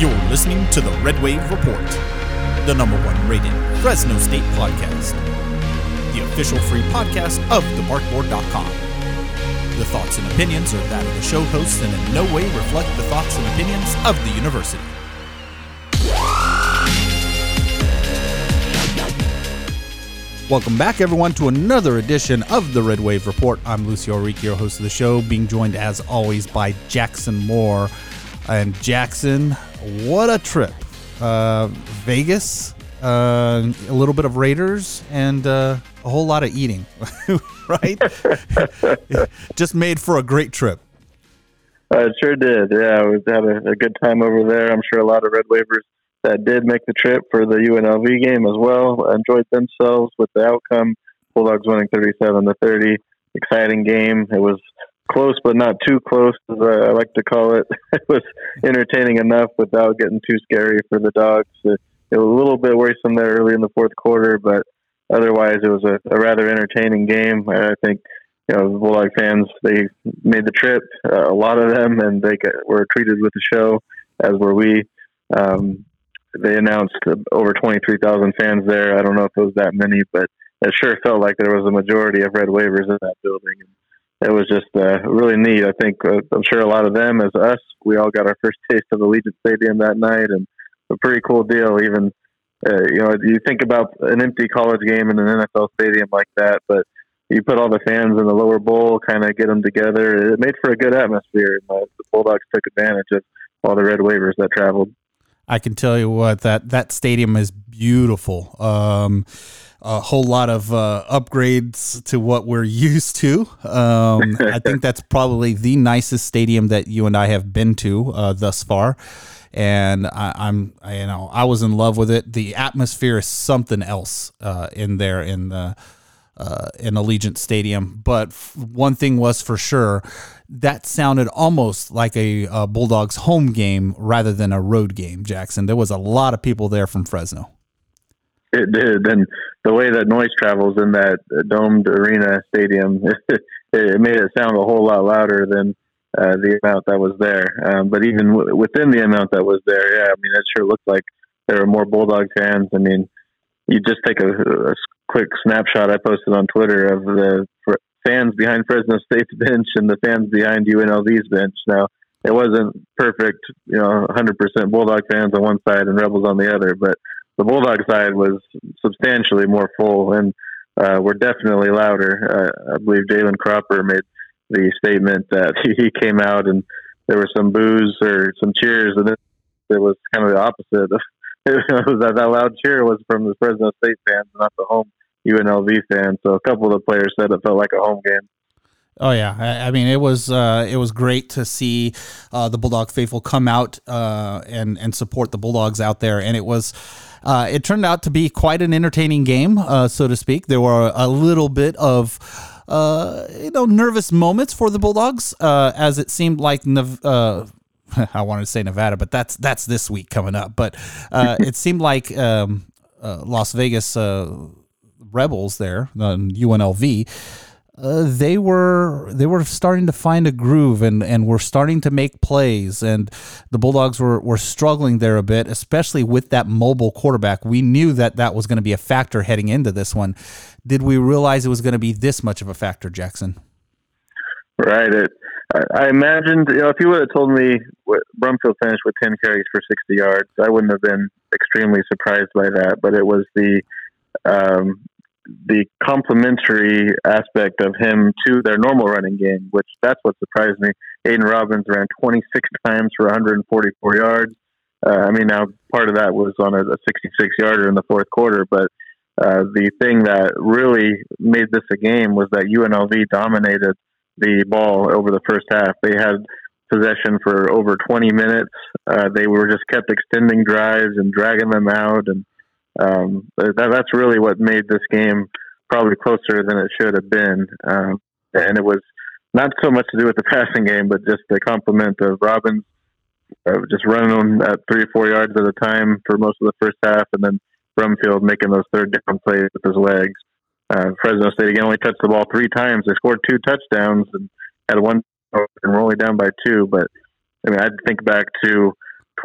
You're listening to the Red Wave Report, the number one rated Fresno State podcast, the official free podcast of thebarkboard.com. The thoughts and opinions are that of the show hosts and in no way reflect the thoughts and opinions of the university. Welcome back, everyone, to another edition of the Red Wave Report. I'm Lucio Ourique, your host of the show, being joined as always by Jackson Moore. And Jackson, what a trip! Uh, Vegas, uh, a little bit of Raiders, and uh, a whole lot of eating, right? Just made for a great trip. Uh, it sure did. Yeah, we had a, a good time over there. I'm sure a lot of Red Wavers that did make the trip for the UNLV game as well enjoyed themselves with the outcome. Bulldogs winning 37 to 30. Exciting game. It was close, but not too close, as I like to call it. It was entertaining enough without getting too scary for the Dogs. It, it was a little bit worrisome there early in the fourth quarter, but otherwise, it was a, a rather entertaining game. I think you know, Bulldog fans they made the trip, uh, a lot of them, and they got, were treated with the show, as were we. Um, they announced over 23,000 fans there. I don't know if it was that many, but it sure felt like there was a majority of Red Wavers in that building. It was just uh, really neat. I think uh, I'm sure a lot of them, as us, we all got our first taste of Allegiant Stadium that night, and a pretty cool deal. Even uh, you know, you think about an empty college game in an NFL stadium like that, but you put all the fans in the lower bowl, kind of get them together. It made for a good atmosphere. And, the Bulldogs took advantage of all the Red Wavers that traveled. I can tell you what that that stadium is beautiful. Um, a whole lot of uh, upgrades to what we're used to. Um, I think that's probably the nicest stadium that you and I have been to uh, thus far. And I, am you know, I was in love with it. The atmosphere is something else uh, in there in the uh, in Allegiant Stadium. But one thing was for sure, that sounded almost like a, a, Bulldogs home game rather than a road game, Jackson. There was a lot of people there from Fresno. It did. And the way that noise travels in that domed arena stadium, it made it sound a whole lot louder than uh, the amount that was there. Um, but even w- within the amount that was there, yeah, I mean, it sure looked like there were more Bulldog fans. I mean, you just take a, a quick snapshot I posted on Twitter of the fans behind Fresno State's bench and the fans behind UNLV's bench. Now, it wasn't perfect, you know, 100% Bulldog fans on one side and Rebels on the other, but the Bulldog side was substantially more full and uh, were definitely louder. Uh, I believe Jalen Cropper made the statement that he came out and there were some boos or some cheers, and it, it was kind of the opposite. That, that loud cheer was from the Fresno State fans, not the home UNLV fans. So a couple of the players said it felt like a home game. Oh yeah, I, I mean it was uh, it was great to see uh, the Bulldog faithful come out uh, and and support the Bulldogs out there, and it was. Uh, it turned out to be quite an entertaining game, uh, so to speak. There were a little bit of uh, you know nervous moments for the Bulldogs, as it seemed like I wanted to say Nevada, but that's that's this week coming up. But it seemed like um, Las Vegas rebels there, the UNLV, uh, they were they were starting to find a groove and and were starting to make plays. And the Bulldogs were were struggling there a bit especially with that mobile quarterback. We knew that that was going to be a factor heading into this one. Did we realize it was going to be this much of a factor Jackson? Right. It I imagined you know if you would have told me what Brumfield finished with 10 carries for 60 yards I wouldn't have been extremely surprised by that. But it was the um, the complementary aspect of him to their normal running game, which that's what surprised me. Aidan Robbins ran 26 times for 144 yards. Uh, I mean, now part of that was on a, a 66 yarder in the fourth quarter, but uh, the thing that really made this a game was that UNLV dominated the ball over the first half. They had possession for over 20 minutes. Uh, they were just kept extending drives and dragging them out and um, that, that's really what made this game probably closer than it should have been. Um, and it was not so much to do with the passing game, but just the complement of Robbins uh, just running them at three or four yards at a time for most of the first half, and then Brumfield making those third down plays with his legs. Uh, Fresno State again only touched the ball three times. They scored two touchdowns and had one and we're only down by two. But I mean, I'd think back to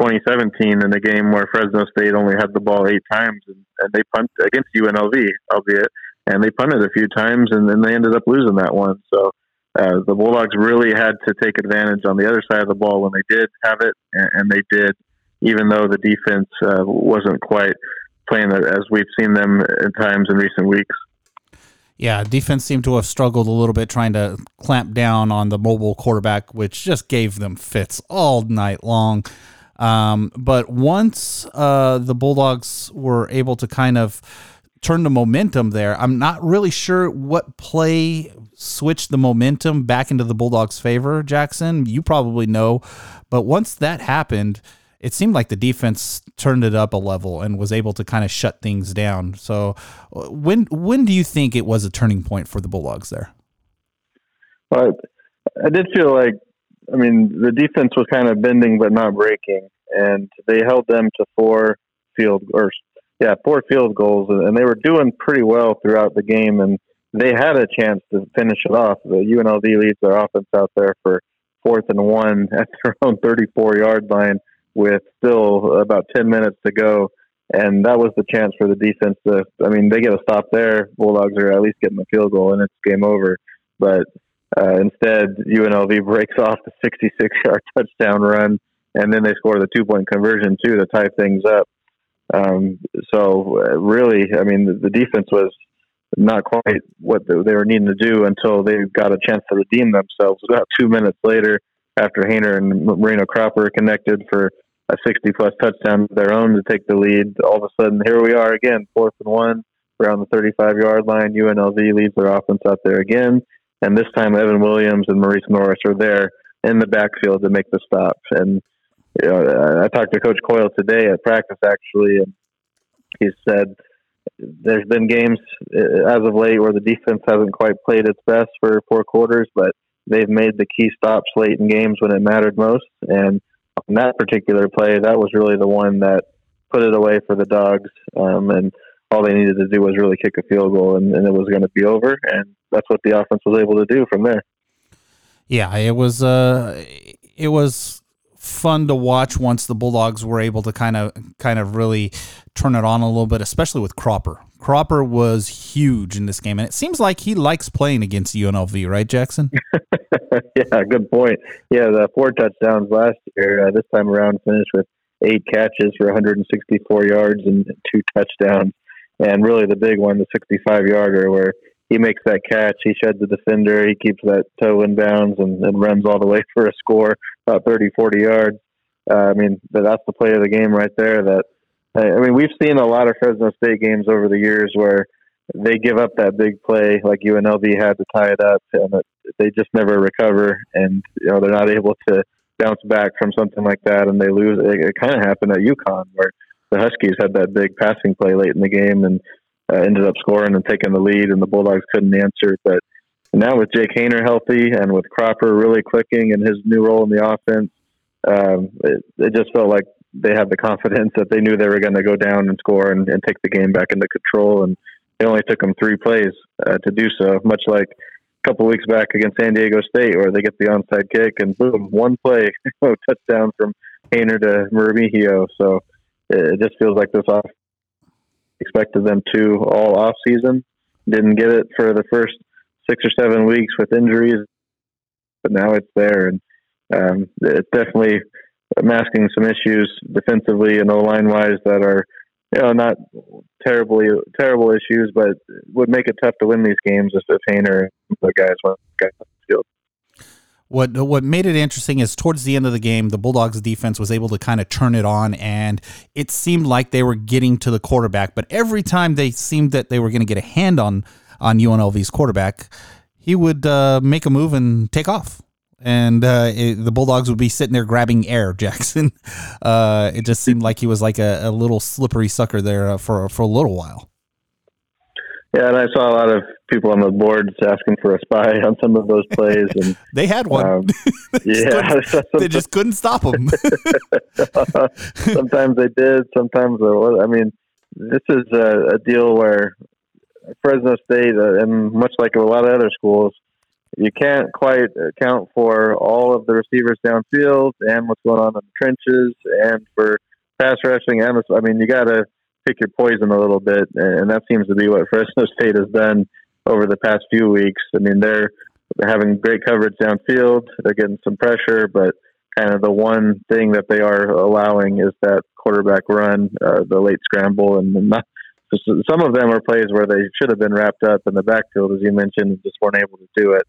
2017 in a game where Fresno State only had the ball eight times and, and they punted against UNLV, albeit, and they punted a few times and then they ended up losing that one. So uh, the Bulldogs really had to take advantage on the other side of the ball when they did have it, and, and they did, even though the defense uh, wasn't quite playing as we've seen them at times in recent weeks. Yeah, defense seemed to have struggled a little bit trying to clamp down on the mobile quarterback, which just gave them fits all night long. Um, but once uh, the Bulldogs were able to kind of turn the momentum there, I'm not really sure what play switched the momentum back into the Bulldogs' favor, Jackson. You probably know. But once that happened, it seemed like the defense turned it up a level and was able to kind of shut things down. So, uh, when when do you think it was a turning point for the Bulldogs there? Well, I did feel like, I mean, the defense was kind of bending but not breaking, and they held them to four field or yeah, four field goals, and they were doing pretty well throughout the game, and they had a chance to finish it off. The UNLV leads their offense out there for fourth and one at their own 34 yard line with still about 10 minutes to go. And that was the chance for the defense to, I mean, they get a stop there. Bulldogs are at least getting the field goal and it's game over. But uh, instead, UNLV breaks off the 66 yard touchdown run and then they score the two point conversion too to tie things up. Um, so uh, really, I mean, the, the defense was not quite what they were needing to do until they got a chance to redeem themselves. About two minutes later, after Haener and Marino Cropper connected for a 60 plus touchdown of their own to take the lead. All of a sudden, here we are again, fourth and one around the 35 yard line. UNLV leads their offense out there again. And this time, Evan Williams and Morice Norris are there in the backfield to make the stop. And you know, I talked to Coach Coyle today at practice, actually, and he said there's been games uh, as of late where the defense hasn't quite played its best for four quarters, but they've made the key stops late in games when it mattered most. And on that particular play, that was really the one that put it away for the dogs. Um, and all they needed to do was really kick a field goal, and, and it was going to be over. And that's what the offense was able to do from there. Yeah, it was. Uh, it was fun to watch once the Bulldogs were able to kind of kind of really turn it on a little bit, especially with Cropper. Cropper was huge in this game, and it seems like he likes playing against UNLV, right, Jackson? yeah, good point. Yeah, the four touchdowns last year. Uh, this time around, finished with eight catches for 164 yards and two touchdowns. And really, the big one, the 65 yarder, where he makes that catch, he sheds the defender, he keeps that toe in bounds, and, and runs all the way for a score, about 30, 40 yards. Uh, I mean, that's the play of the game right there. That I mean, we've seen a lot of Fresno State games over the years where they give up that big play, like UNLV had to tie it up, and they just never recover, and you know they're not able to bounce back from something like that, and they lose. It, it kind of happened at UConn where the Huskies had that big passing play late in the game and uh, ended up scoring and taking the lead, and the Bulldogs couldn't answer. But now with Jake Haener healthy and with Cropper really clicking in his new role in the offense, um, it, it just felt like they had the confidence that they knew they were going to go down and score and, and take the game back into control. And it only took them three plays uh, to do so, much like a couple weeks back against San Diego State, where they get the onside kick and boom, one play, touchdown from Haener to Remigio. So it just feels like this off expected them to all off season. Didn't get it for the first six or seven weeks with injuries, but now it's there, and um, it's definitely masking some issues defensively and O line wise that are you know not terribly terrible issues, but would make it tough to win these games if, if Haener the guys went guys on the field. What what made it interesting is towards the end of the game, the Bulldogs defense was able to kind of turn it on, and it seemed like they were getting to the quarterback. But every time they seemed that they were going to get a hand on on UNLV's quarterback, he would uh, make a move and take off and uh, it, the Bulldogs would be sitting there grabbing air. Jackson, uh, it just seemed like he was like a, a little slippery sucker there uh, for for a little while. Yeah, and I saw a lot of people on the boards asking for a spy on some of those plays, and they had one. Um, they yeah, they just couldn't stop them. sometimes they did. Sometimes, I mean, this is a, a deal where Fresno State, uh, and much like a lot of other schools, you can't quite account for all of the receivers downfield and what's going on in the trenches and for pass rushing. And I mean, you got to pick your poison a little bit, and that seems to be what Fresno State has done over the past few weeks. I mean, they're having great coverage downfield. They're getting some pressure, but kind of the one thing that they are allowing is that quarterback run, uh, the late scramble, and not, some of them are plays where they should have been wrapped up in the backfield, as you mentioned, just weren't able to do it.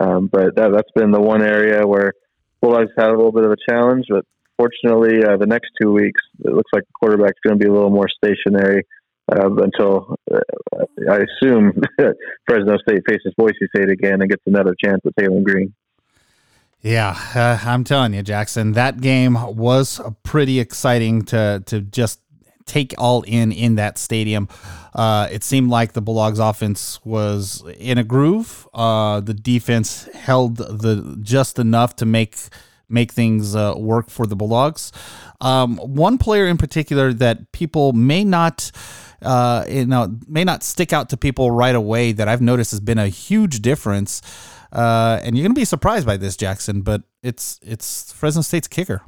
Um, but that, that's been the one area where Bulldogs had a little bit of a challenge. But fortunately, uh, the next two weeks, it looks like the quarterback's going to be a little more stationary uh, until uh, I assume Fresno State faces Boise State again and gets another chance at Taylen Green. Yeah, uh, I'm telling you, Jackson, that game was pretty exciting to to just take all in in that stadium. Uh, it seemed like the Bulldogs offense was in a groove. Uh, the defense held the just enough to make make things uh, work for the Bulldogs. Um, one player in particular that people may not uh, you know, may not stick out to people right away that I've noticed has been a huge difference. Uh, and you're gonna be surprised by this, Jackson, but it's it's Fresno State's kicker.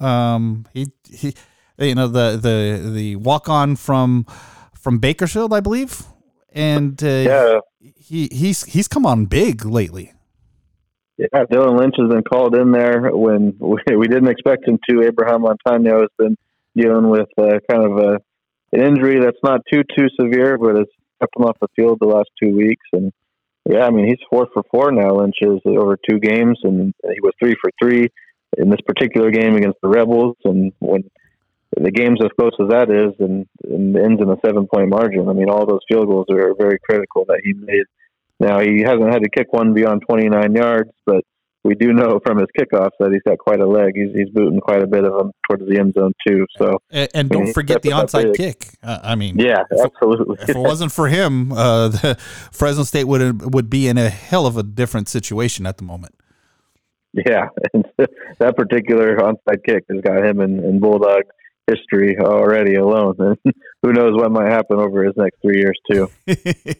Um, he he, you know the the the walk on from from Bakersfield, I believe, and uh, yeah, he he's he's come on big lately. Yeah, Dylan Lynch has been called in there when we, didn't expect him to. Abraham Montano has been dealing with uh, kind of a an injury that's not too too severe, but it's kept him off the field the last two weeks. And yeah, I mean he's four for four now. Lynch is over two games, and he was three for three in this particular game against the Rebels. And when the game's as close as that is, and, and ends in a seven point margin, I mean all those field goals are very critical that he made. Now he hasn't had to kick one beyond 29 yards, but we do know from his kickoffs that he's got quite a leg. He's, he's booting quite a bit of them towards the end zone too. So and, and don't forget the onside kick. Uh, I mean, yeah, if absolutely. It, if it wasn't for him, uh, the, Fresno State would would be in a hell of a different situation at the moment. Yeah, and that particular onside kick has got him and, in Bulldog history already alone. And who knows what might happen over his next three years, too.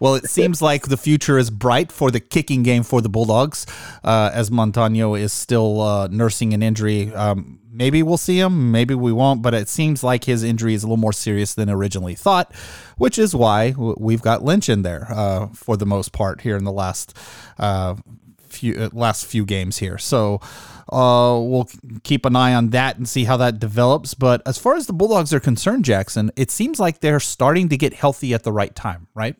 well, it seems like the future is bright for the kicking game for the Bulldogs, uh, as Montano is still uh, nursing an injury. Um, maybe we'll see him, maybe we won't, but it seems like his injury is a little more serious than originally thought, which is why we've got Lynch in there uh, for the most part here in the last uh, few uh, last few games here. So uh, we'll keep an eye on that and see how that develops. But as far as the Bulldogs are concerned, Jackson, it seems like they're starting to get healthy at the right time, right?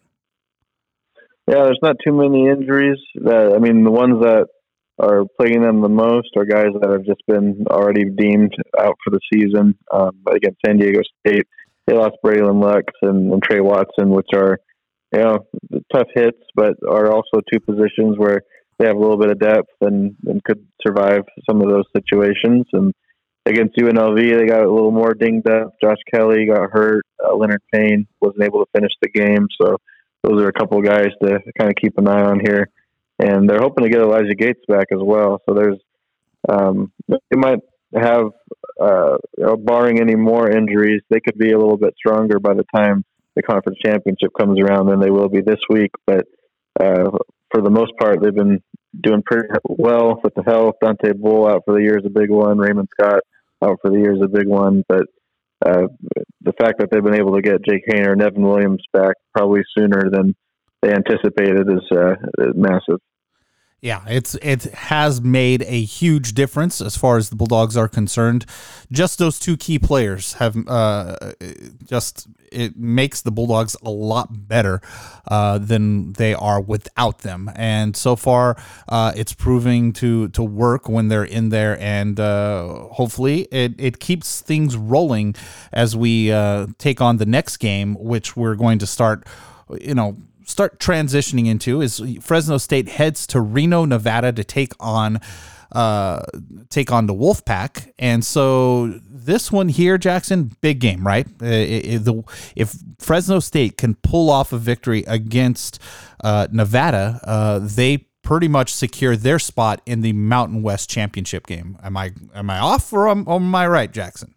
Yeah, there's not too many injuries. That, I mean, the ones that are plaguing them the most are guys that have just been already deemed out for the season. Um, but against San Diego State, they lost Braylon Lux and, and Trey Watson, which are you know tough hits, but are also two positions where they have a little bit of depth and, and could survive some of those situations. And against UNLV, they got a little more dinged up. Josh Kelly got hurt. Uh, Leonard Payne wasn't able to finish the game. So those are a couple of guys to kind of keep an eye on here. And they're hoping to get Elijah Gates back as well. So there's, um, they might have, uh, you know, barring any more injuries, they could be a little bit stronger by the time the conference championship comes around than they will be this week. But uh, for the most part, they've been doing pretty well with the health. Dante Bull out for the year is a big one. Raymond Scott out for the year is a big one. But uh, the fact that they've been able to get Jake Haener, Evan Williams back probably sooner than they anticipated is uh, massive. Yeah, it's it has made a huge difference as far as the Bulldogs are concerned. Just those two key players have uh, just it makes the Bulldogs a lot better uh, than they are without them. And so far, uh, it's proving to to work when they're in there, and uh, hopefully it it keeps things rolling as we uh, take on the next game, which we're going to start. You know start transitioning into is Fresno State heads to Reno, Nevada to take on uh, take on the Wolfpack. And so this one here, Jackson, big game, right? Uh, if Fresno State can pull off a victory against uh, Nevada, uh, they pretty much secure their spot in the Mountain West Championship game. Am I am I off or am, am I right, Jackson?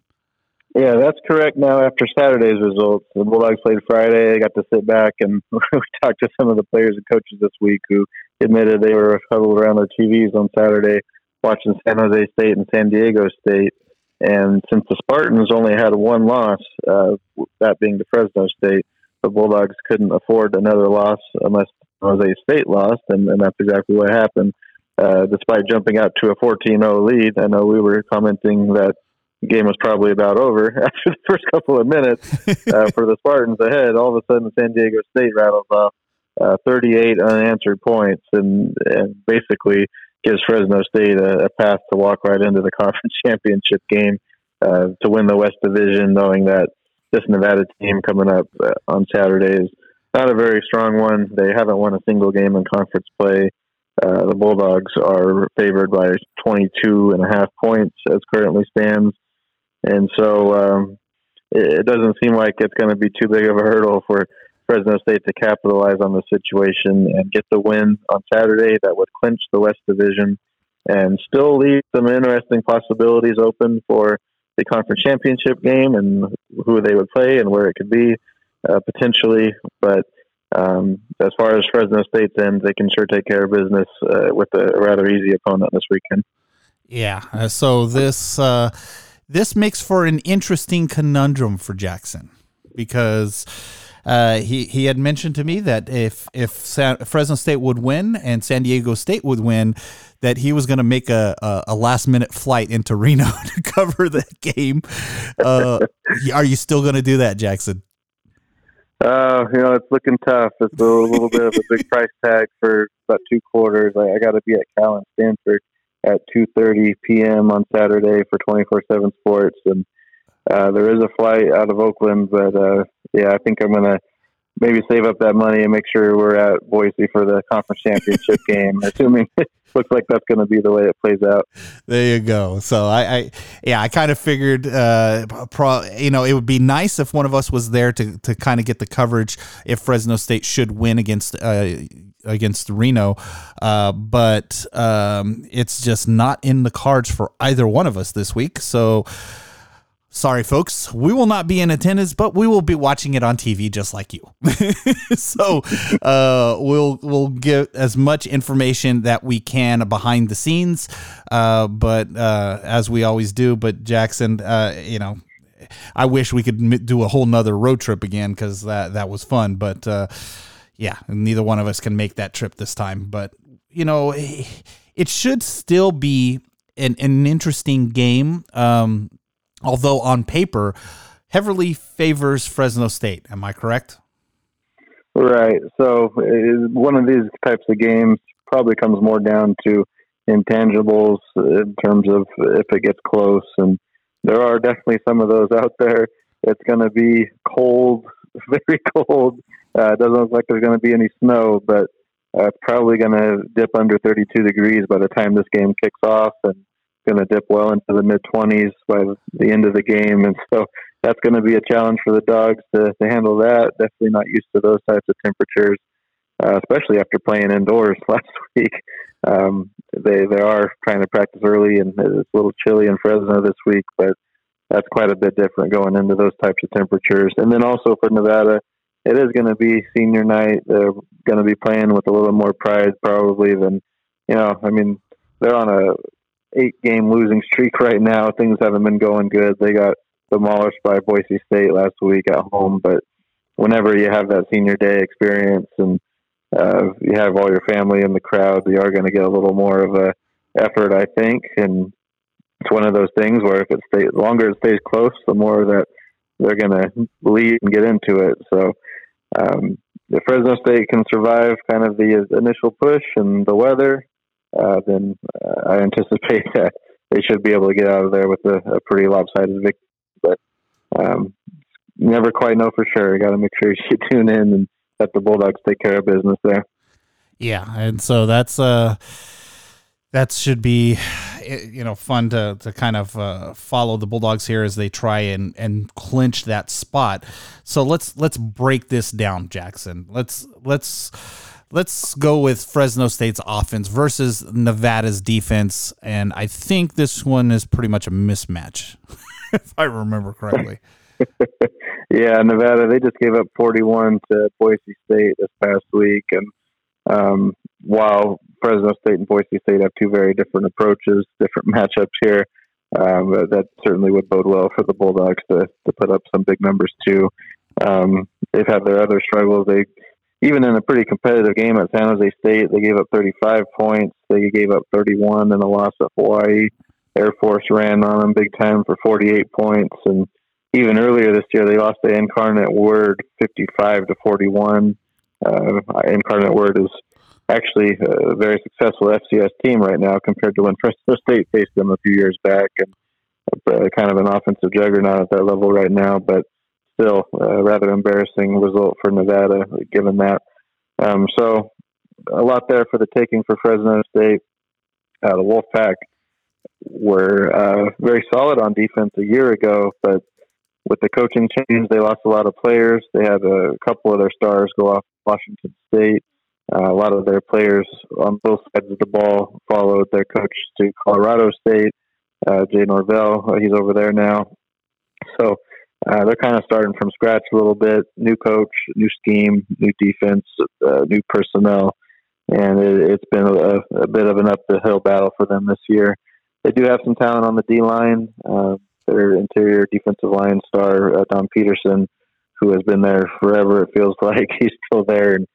Yeah, that's correct. Now, after Saturday's results, the Bulldogs played Friday. I got to sit back and we talked to some of the players and coaches this week who admitted they were huddled around their TVs on Saturday watching San Jose State and San Diego State. And since the Spartans only had one loss, uh, that being the Fresno State, the Bulldogs couldn't afford another loss unless San Jose State lost, and, and that's exactly what happened. Uh, despite jumping out to a 14-0 lead, I know we were commenting that game was probably about over after the first couple of minutes uh, for the Spartans ahead. All of a sudden, San Diego State rattles off uh, 38 unanswered points and, and basically gives Fresno State a, a, path to walk right into the conference championship game uh, to win the West Division, knowing that this Nevada team coming up uh, on Saturday is not a very strong one. They haven't won a single game in conference play. Uh, the Bulldogs are favored by 22 and a half points as currently stands. And so um, it, it doesn't seem like it's going to be too big of a hurdle for Fresno State to capitalize on the situation and get the win on Saturday that would clinch the West Division and still leave some interesting possibilities open for the conference championship game and who they would play and where it could be uh, potentially. But um, as far as Fresno State's end, they can sure take care of business uh, with a rather easy opponent this weekend. Yeah. Uh, so this uh, this makes for an interesting conundrum for Jackson because uh, he he had mentioned to me that if if San, Fresno State would win and San Diego State would win, that he was going to make a, a, a, last minute flight into Reno to cover the game. Uh, are you still going to do that, Jackson? Uh, you know, it's looking tough. It's a little bit of a big price tag for about two quarters. I, I got to be at Cal and Stanford at 2:30 p.m. on Saturday for 24/7 Sports, and uh, there is a flight out of Oakland, but uh, yeah, I think I'm gonna maybe save up that money and make sure we're at Boise for the conference championship game, assuming it looks like that's going to be the way it plays out. There you go. So I, I yeah, I kind of figured, uh, pro, you know, it would be nice if one of us was there to to kind of get the coverage if Fresno State should win against. Uh, against Reno, uh, but um, it's just not in the cards for either one of us this week. So, Sorry, folks, we will not be in attendance, but we will be watching it on TV just like you. so uh, we'll we'll get as much information that we can behind the scenes, uh, but uh, as we always do. But Jackson, uh, you know, I wish we could do a whole nother road trip again because that that was fun. But uh, yeah, neither one of us can make that trip this time. But you know, it should still be an, an interesting game. Um, although on paper heavily favors Fresno State. Am I correct? Right. So one of these types of games probably comes more down to intangibles in terms of if it gets close, and there are definitely some of those out there. It's going to be cold, very cold. Uh, it doesn't look like there's going to be any snow, but uh, it's probably going to dip under 32 degrees by the time this game kicks off, and going to dip well into the mid 20s by the end of the game, and so that's going to be a challenge for the dogs to, to handle that. Definitely not used to those types of temperatures, uh, especially after playing indoors last week. Um, they they are trying to practice early, and it's a little chilly in Fresno this week, but that's quite a bit different going into those types of temperatures. And then also for Nevada, it is going to be senior night. They're going to be playing with a little more pride probably than you know. I mean, they're on a eight game losing streak right now. Things haven't been going good. They got demolished by Boise State last week at home, but whenever you have that senior day experience and uh, you have all your family in the crowd, you are going to get a little more of a effort, I think. And it's one of those things where if it stays longer, it stays close, the more that they're going to lead and get into it. So um, if Fresno State can survive kind of the initial push and the weather, uh, then uh, I anticipate that they should be able to get out of there with a, a pretty lopsided victory. But um, never quite know for sure. Got to make sure you tune in and let the Bulldogs take care of business there. Yeah, and so that's uh that should be you know fun to to kind of uh, follow the Bulldogs here as they try and and clinch that spot. So let's let's break this down, Jackson. Let's let's let's go with Fresno State's offense versus Nevada's defense, and I think this one is pretty much a mismatch, if I remember correctly. yeah, Nevada they just gave up 41 to Boise State this past week, and Um, while Fresno State and Boise State have two very different approaches, different matchups here, um, that certainly would bode well for the Bulldogs to, to put up some big numbers too. Um, they've had their other struggles. They even in a pretty competitive game at San Jose State, they gave up 35 points. They gave up 31 in a loss at Hawaii. Air Force ran on them big time for 48 points, and even earlier this year, they lost to Incarnate Word 55 to 41. Uh, Incarnate Word is actually a very successful FCS team right now compared to when Fresno State faced them a few years back, and uh, kind of an offensive juggernaut at that level right now. But still, a rather embarrassing result for Nevada, given that. Um, so, a lot there for the taking for Fresno State. Uh, the Wolfpack were uh, very solid on defense a year ago, but with the coaching change, they lost a lot of players. They had a couple of their stars go off Washington State. Uh, a lot of their players on both sides of the ball followed their coach to Colorado State. Uh, Jay Norvell, uh, he's over there now. So uh, they're kind of starting from scratch a little bit. New coach, new scheme, new defense, uh, new personnel, and it, has been a, a, bit of an up the hill battle for them this year. They do have some talent on the D line. Uh, their interior defensive line star, uh, Dom Peterson, who has been there forever. It feels like he's still there and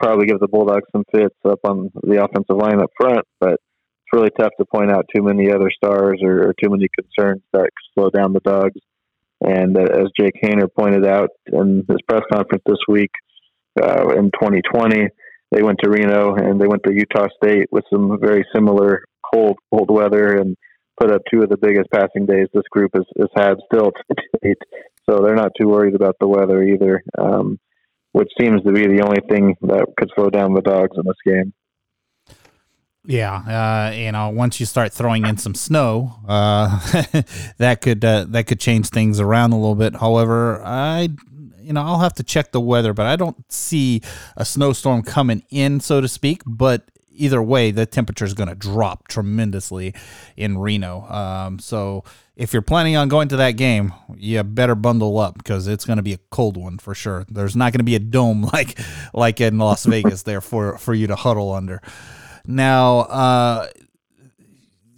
probably give the Bulldogs some fits up on the offensive line up front. But it's really tough to point out too many other stars or, or too many concerns that slow down the Dogs. And uh, as Jake Haener pointed out in his press conference this week uh, in 2020, they went to Reno and they went to Utah State with some very similar cold, cold weather and put up two of the biggest passing days this group has, has had still to date. So they're not too worried about the weather either, um, which seems to be the only thing that could slow down the dogs in this game. Yeah, uh, you know, once you start throwing in some snow, uh, that could uh, that could change things around a little bit. However, I, you know, I'll have to check the weather, but I don't see a snowstorm coming in, so to speak. But either way, the temperature is going to drop tremendously in Reno. Um, so if you're planning on going to that game, you better bundle up because it's going to be a cold one for sure. There's not going to be a dome like like in Las Vegas there for for you to huddle under. Now, uh,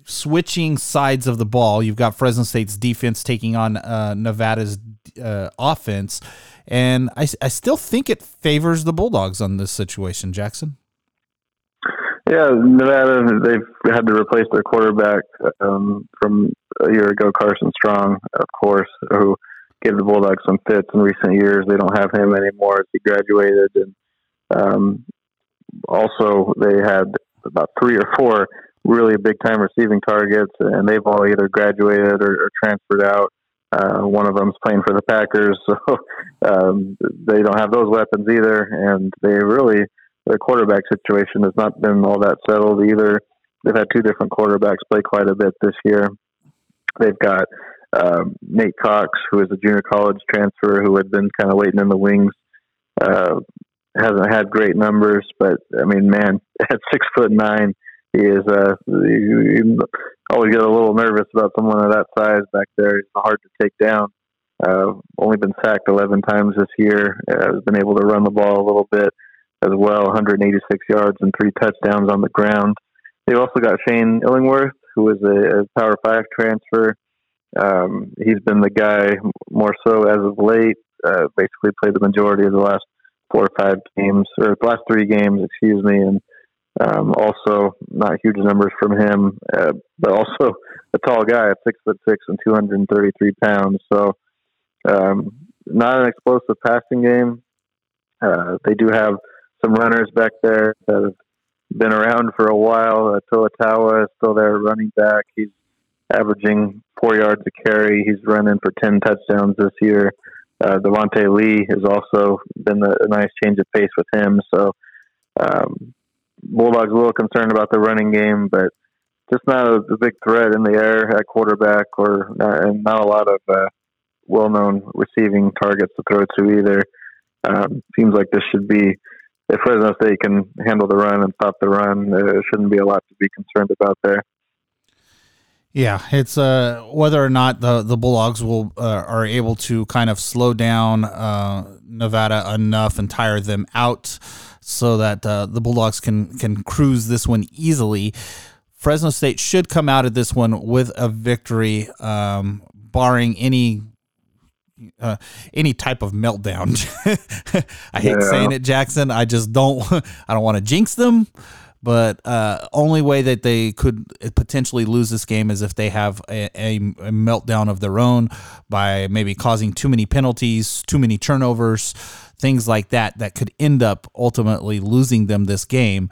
switching sides of the ball, you've got Fresno State's defense taking on uh, Nevada's uh, offense, and I, I still think it favors the Bulldogs on this situation, Jackson. Yeah, Nevada, they've had to replace their quarterback um, from a year ago, Carson Strong, of course, who gave the Bulldogs some fits in recent years. They don't have him anymore as he graduated. And um, also, they had about three or four really big time receiving targets, and they've all either graduated or, or transferred out. Uh, one of them's playing for the Packers, so um, they don't have those weapons either, and they really their quarterback situation has not been all that settled either. They've had two different quarterbacks play quite a bit this year. They've got um, Nate Cox, who is a junior college transfer who had been kind of waiting in the wings. Uh, hasn't had great numbers, but I mean, man, at six foot nine, he is. Uh, you, always get a little nervous about someone of that size back there. He's hard to take down. Uh, only been sacked 11 times this year. Uh, has been able to run the ball a little bit as well, 186 yards and three touchdowns on the ground. They've also got Shane Illingworth, who is a, a Power Five transfer. Um, he's been the guy more so as of late. Uh, basically, played the majority of the last four or five games, or the last three games, excuse me, and um, also not huge numbers from him, uh, but also a tall guy at six foot six and 233 pounds. So, um, not an explosive passing game. Uh, they do have some runners back there that have been around for a while. Uh, is still there, running back. He's averaging four yards a carry. He's running for 10 touchdowns this year. Uh, Devontae Lee has also been a, a, nice change of pace with him. So, um, Bulldogs a little concerned about the running game, but just not a, a big threat in the air at quarterback, or not, and not a lot of uh, well-known receiving targets to throw to either. Um, seems like this should be if Fresno State can handle the run and stop the run, there shouldn't be a lot to be concerned about there. Yeah, it's uh, whether or not the the Bulldogs will uh, are able to kind of slow down uh, Nevada enough and tire them out so that uh, the Bulldogs can can cruise this one easily. Fresno State should come out of this one with a victory, um, barring any uh, any type of meltdown. I hate yeah. saying it, Jackson. I just don't. I don't want to jinx them. But uh, only way that they could potentially lose this game is if they have a, a, a, meltdown of their own by maybe causing too many penalties, too many turnovers, things like that that could end up ultimately losing them this game.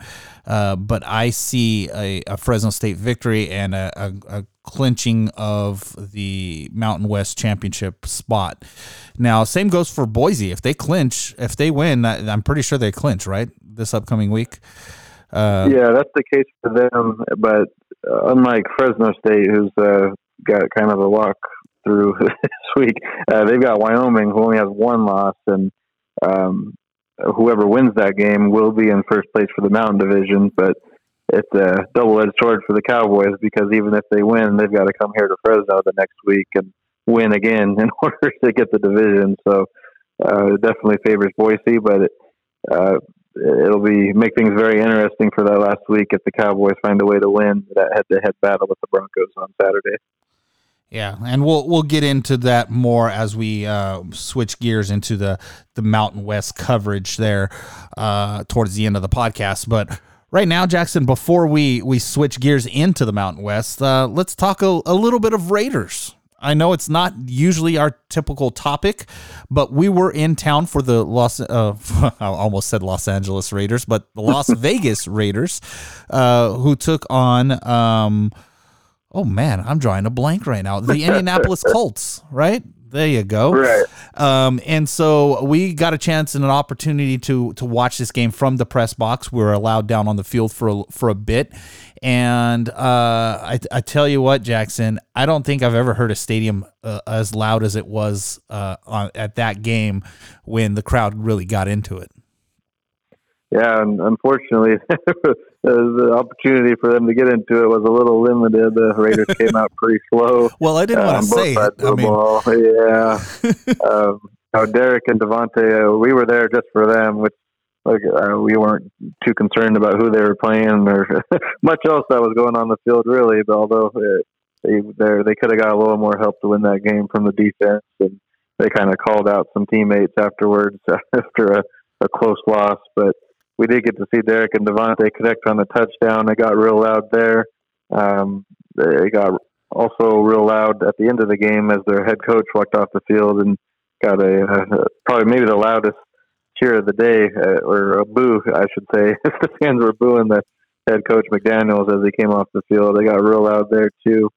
Uh, but I see a, a, Fresno State victory and a, a, clinching of the Mountain West championship spot. Now, same goes for Boise. If they clinch, if they win, I'm pretty sure they clinch, right? This upcoming week. Uh, yeah, that's the case for them. But uh, unlike Fresno State, who's uh, got kind of a walk through this week, uh, they've got Wyoming, who only has one loss, and um, whoever wins that game will be in first place for the Mountain Division. But it's a double-edged sword for the Cowboys because even if they win, they've got to come here to Fresno the next week and win again in order to get the division. So uh, it definitely favors Boise, but it, uh, it'll be make things very interesting for that last week if the Cowboys find a way to win that head-to-head battle with the Broncos on Saturday. Yeah, and we'll we'll get into that more as we uh, switch gears into the the Mountain West coverage there uh, towards the end of the podcast. But right now, Jackson, before we we switch gears into the Mountain West, uh, let's talk a, a little bit of Raiders. I know it's not usually our typical topic, but we were in town for the Los, uh, I almost said Los Angeles Raiders, but the Las Vegas Raiders, uh, who took on, um, oh man, I'm drawing a blank right now. The Indianapolis Colts, right? There you go. Right. Um, and so we got a chance and an opportunity to to watch this game from the press box. We were allowed down on the field for a, for a bit, and uh, I, I tell you what, Jackson, I don't think I've ever heard a stadium uh, as loud as it was uh, on, at that game when the crowd really got into it. Yeah, and unfortunately, the opportunity for them to get into it was a little limited. The Raiders came out pretty slow. Well, I didn't uh, want to say it. I mean... Yeah. um, Derek and Davante, uh, we were there just for them, which like uh, we weren't too concerned about who they were playing or much else that was going on the field really. But although it, they they could have got a little more help to win that game from the defense, and they kind of called out some teammates afterwards after a, a close loss. But we did get to see Derek and Davante connect on a touchdown. It got real loud there. Um, it got also real loud at the end of the game as their head coach walked off the field and got a, a probably maybe the loudest cheer of the day, uh, or a boo, I should say. the fans were booing the head coach McDaniels as he came off the field. They got real loud there too.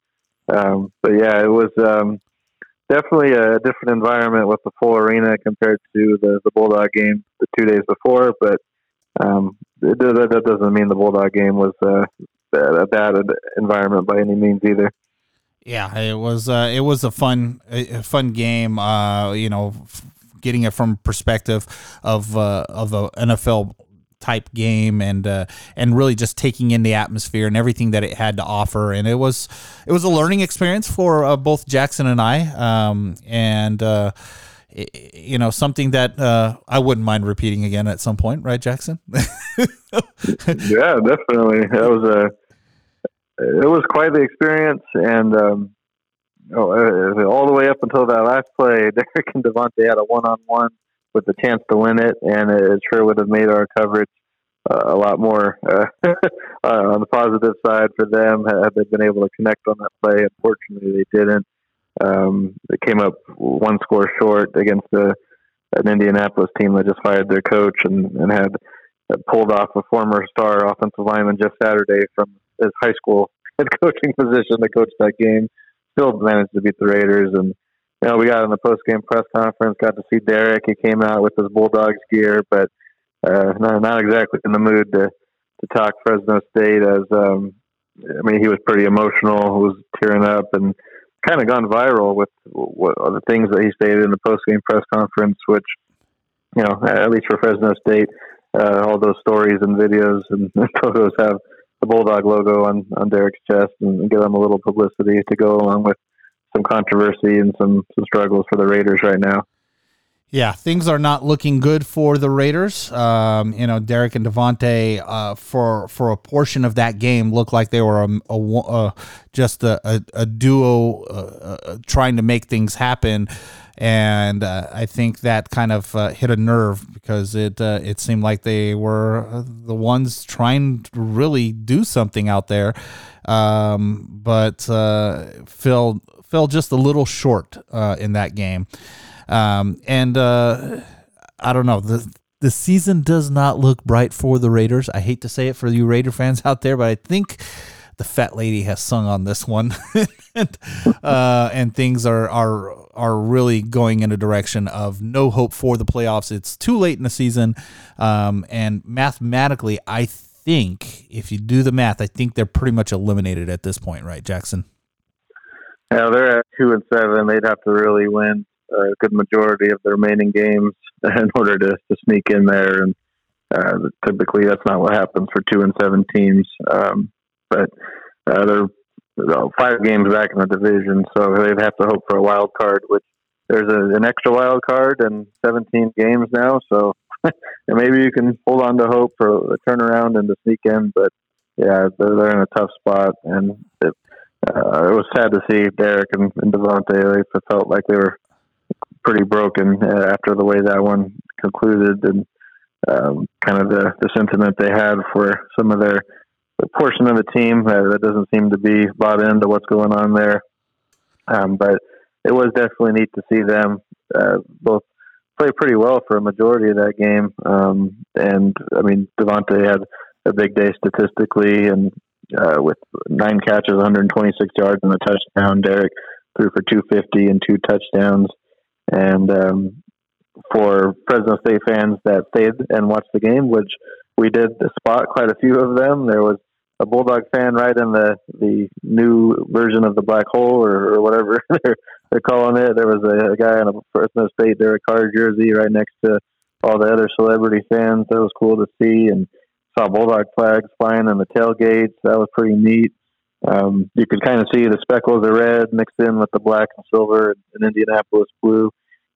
Um, but yeah, it was um, definitely a different environment with the full arena compared to the, the Bulldog game the two days before. But um, it, that, doesn't mean the Bulldog game was uh, a bad environment by any means either. Yeah, it was. Uh, it was a fun, a fun game. Uh, you know, getting it from perspective of uh, of a NFL type game and uh, and really just taking in the atmosphere and everything that it had to offer and it was it was a learning experience for uh, both Jackson and I um, and uh, you know something that uh, I wouldn't mind repeating again at some point right Jackson yeah definitely that was a it was quite the experience and um, oh, uh, all the way up until that last play, Derek and Davante had a one-on-one with the chance to win it, and it sure would have made our coverage uh, a lot more uh, on the positive side for them had they been able to connect on that play. Unfortunately, they didn't. Um, came up one score short against a, an Indianapolis team that just fired their coach and, and had pulled off a former star offensive lineman just Saturday from his high school head coaching position to coach that game still managed to beat the Raiders. And you know, we got in the post game press conference, got to see Derek. He came out with his Bulldogs gear, but uh, not, not exactly in the mood to to talk Fresno State. As um, I mean, he was pretty emotional, He was tearing up, and kind of gone viral with what the things that he stated in the post game press conference, which you know, at least for Fresno State, uh, all those stories and videos and photos have the Bulldog logo on, on Derek's chest and give them a little publicity to go along with some controversy and some, some struggles for the Raiders right now. Yeah, things are not looking good for the Raiders. Um, you know, Derek and Davante uh, for for a portion of that game looked like they were a, a, a just a, a duo uh, uh, trying to make things happen, and uh, I think that kind of uh, hit a nerve because it uh, it seemed like they were the ones trying to really do something out there, um, but fell fell just a little short in that game. Um, and uh, I don't know the the season does not look bright for the Raiders. I hate to say it for you Raider fans out there, but I think the fat lady has sung on this one, and, uh, and things are are are really going in a direction of no hope for the playoffs. It's too late in the season, um, and mathematically, I think if you do the math, I think they're pretty much eliminated at this point, right, Jackson? Yeah, they're at two and seven. They'd have to really win a good majority of the remaining games in order to, to sneak in there. And uh, typically, that's not what happens for two and seven teams. Um, but uh, they're you know, five games back in the division, so they'd have to hope for a wild card. Which there's a, an extra wild card and 17 games now, so maybe you can hold on to hope for a turnaround and to sneak in. But yeah, they're, they're in a tough spot, and it, uh, it was sad to see Derek and, and Davante. They felt like they were pretty broken uh, after the way that one concluded, and um, kind of the, the sentiment they had for some of their the portion of the team uh, that doesn't seem to be bought into what's going on there. Um, but it was definitely neat to see them uh, both play pretty well for a majority of that game. Um, and I mean, Davante had a big day statistically, and uh, with nine catches, 126 yards, and a touchdown. Derek threw for 250 and two touchdowns. And um, for Fresno State fans that stayed and watched the game, which we did spot quite a few of them, there was a Bulldog fan right in the the new version of the black hole or, or whatever they're they're calling it. There was a, a guy in a Fresno State Derek Carr jersey right next to all the other celebrity fans. That was cool to see, and saw Bulldog flags flying in the tailgates. That was pretty neat. Um, you could kind of see the speckles of red mixed in with the black and silver and Indianapolis blue.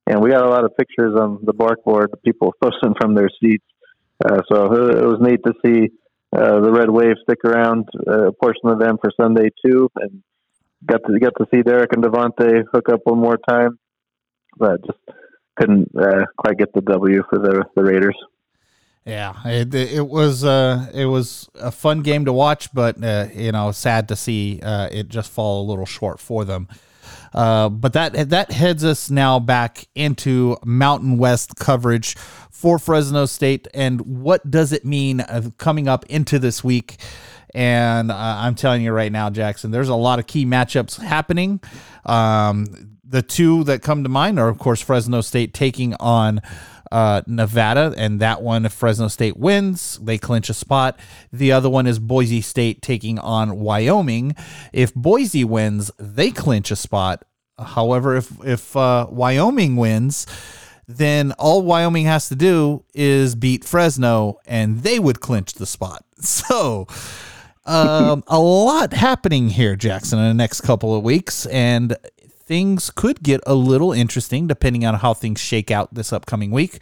And we got a lot of pictures on the barkboard, of people posting from their seats. Uh, so it was neat to see uh, the red wave stick around uh, a portion of them for Sunday too, and got to get to see Derek and Davante hook up one more time, but just couldn't uh, quite get the W for the the Raiders. Yeah, it, it was uh, it was a fun game to watch, but uh, you know, sad to see uh, it just fall a little short for them. Uh, but that that heads us now back into Mountain West coverage for Fresno State, and what does it mean coming up into this week? And uh, I'm telling you right now, Jackson, there's a lot of key matchups happening. Um, the two that come to mind are, of course, Fresno State taking on uh, Nevada, and that one, if Fresno State wins, they clinch a spot. The other one is Boise State taking on Wyoming. If Boise wins, they clinch a spot. However, if if uh, Wyoming wins, then all Wyoming has to do is beat Fresno, and they would clinch the spot. So. Um, a lot happening here, Jackson, in the next couple of weeks, and things could get a little interesting depending on how things shake out this upcoming week.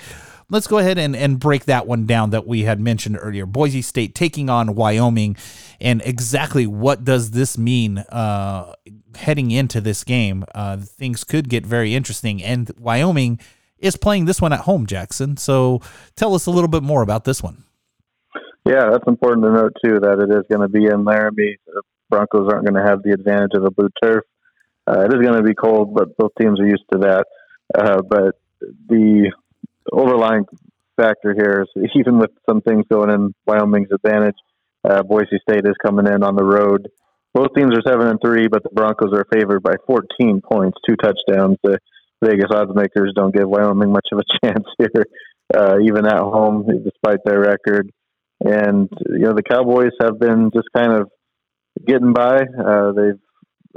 Let's go ahead and, and break that one down that we had mentioned earlier. Boise State taking on Wyoming, and exactly what does this mean uh, heading into this game? Uh, things could get very interesting, and Wyoming is playing this one at home, Jackson. So tell us a little bit more about this one. Yeah, that's important to note too that it is going to be in Laramie. The Broncos aren't going to have the advantage of a blue turf. Uh, it is going to be cold, but both teams are used to that. Uh, but the overlying factor here is even with some things going in Wyoming's advantage, uh, Boise State is coming in on the road. Both teams are seven and three, but the Broncos are favored by 14 points, two touchdowns. The Vegas odds makers don't give Wyoming much of a chance here, uh, even at home, despite their record. And you know the Cowboys have been just kind of getting by. Uh, they've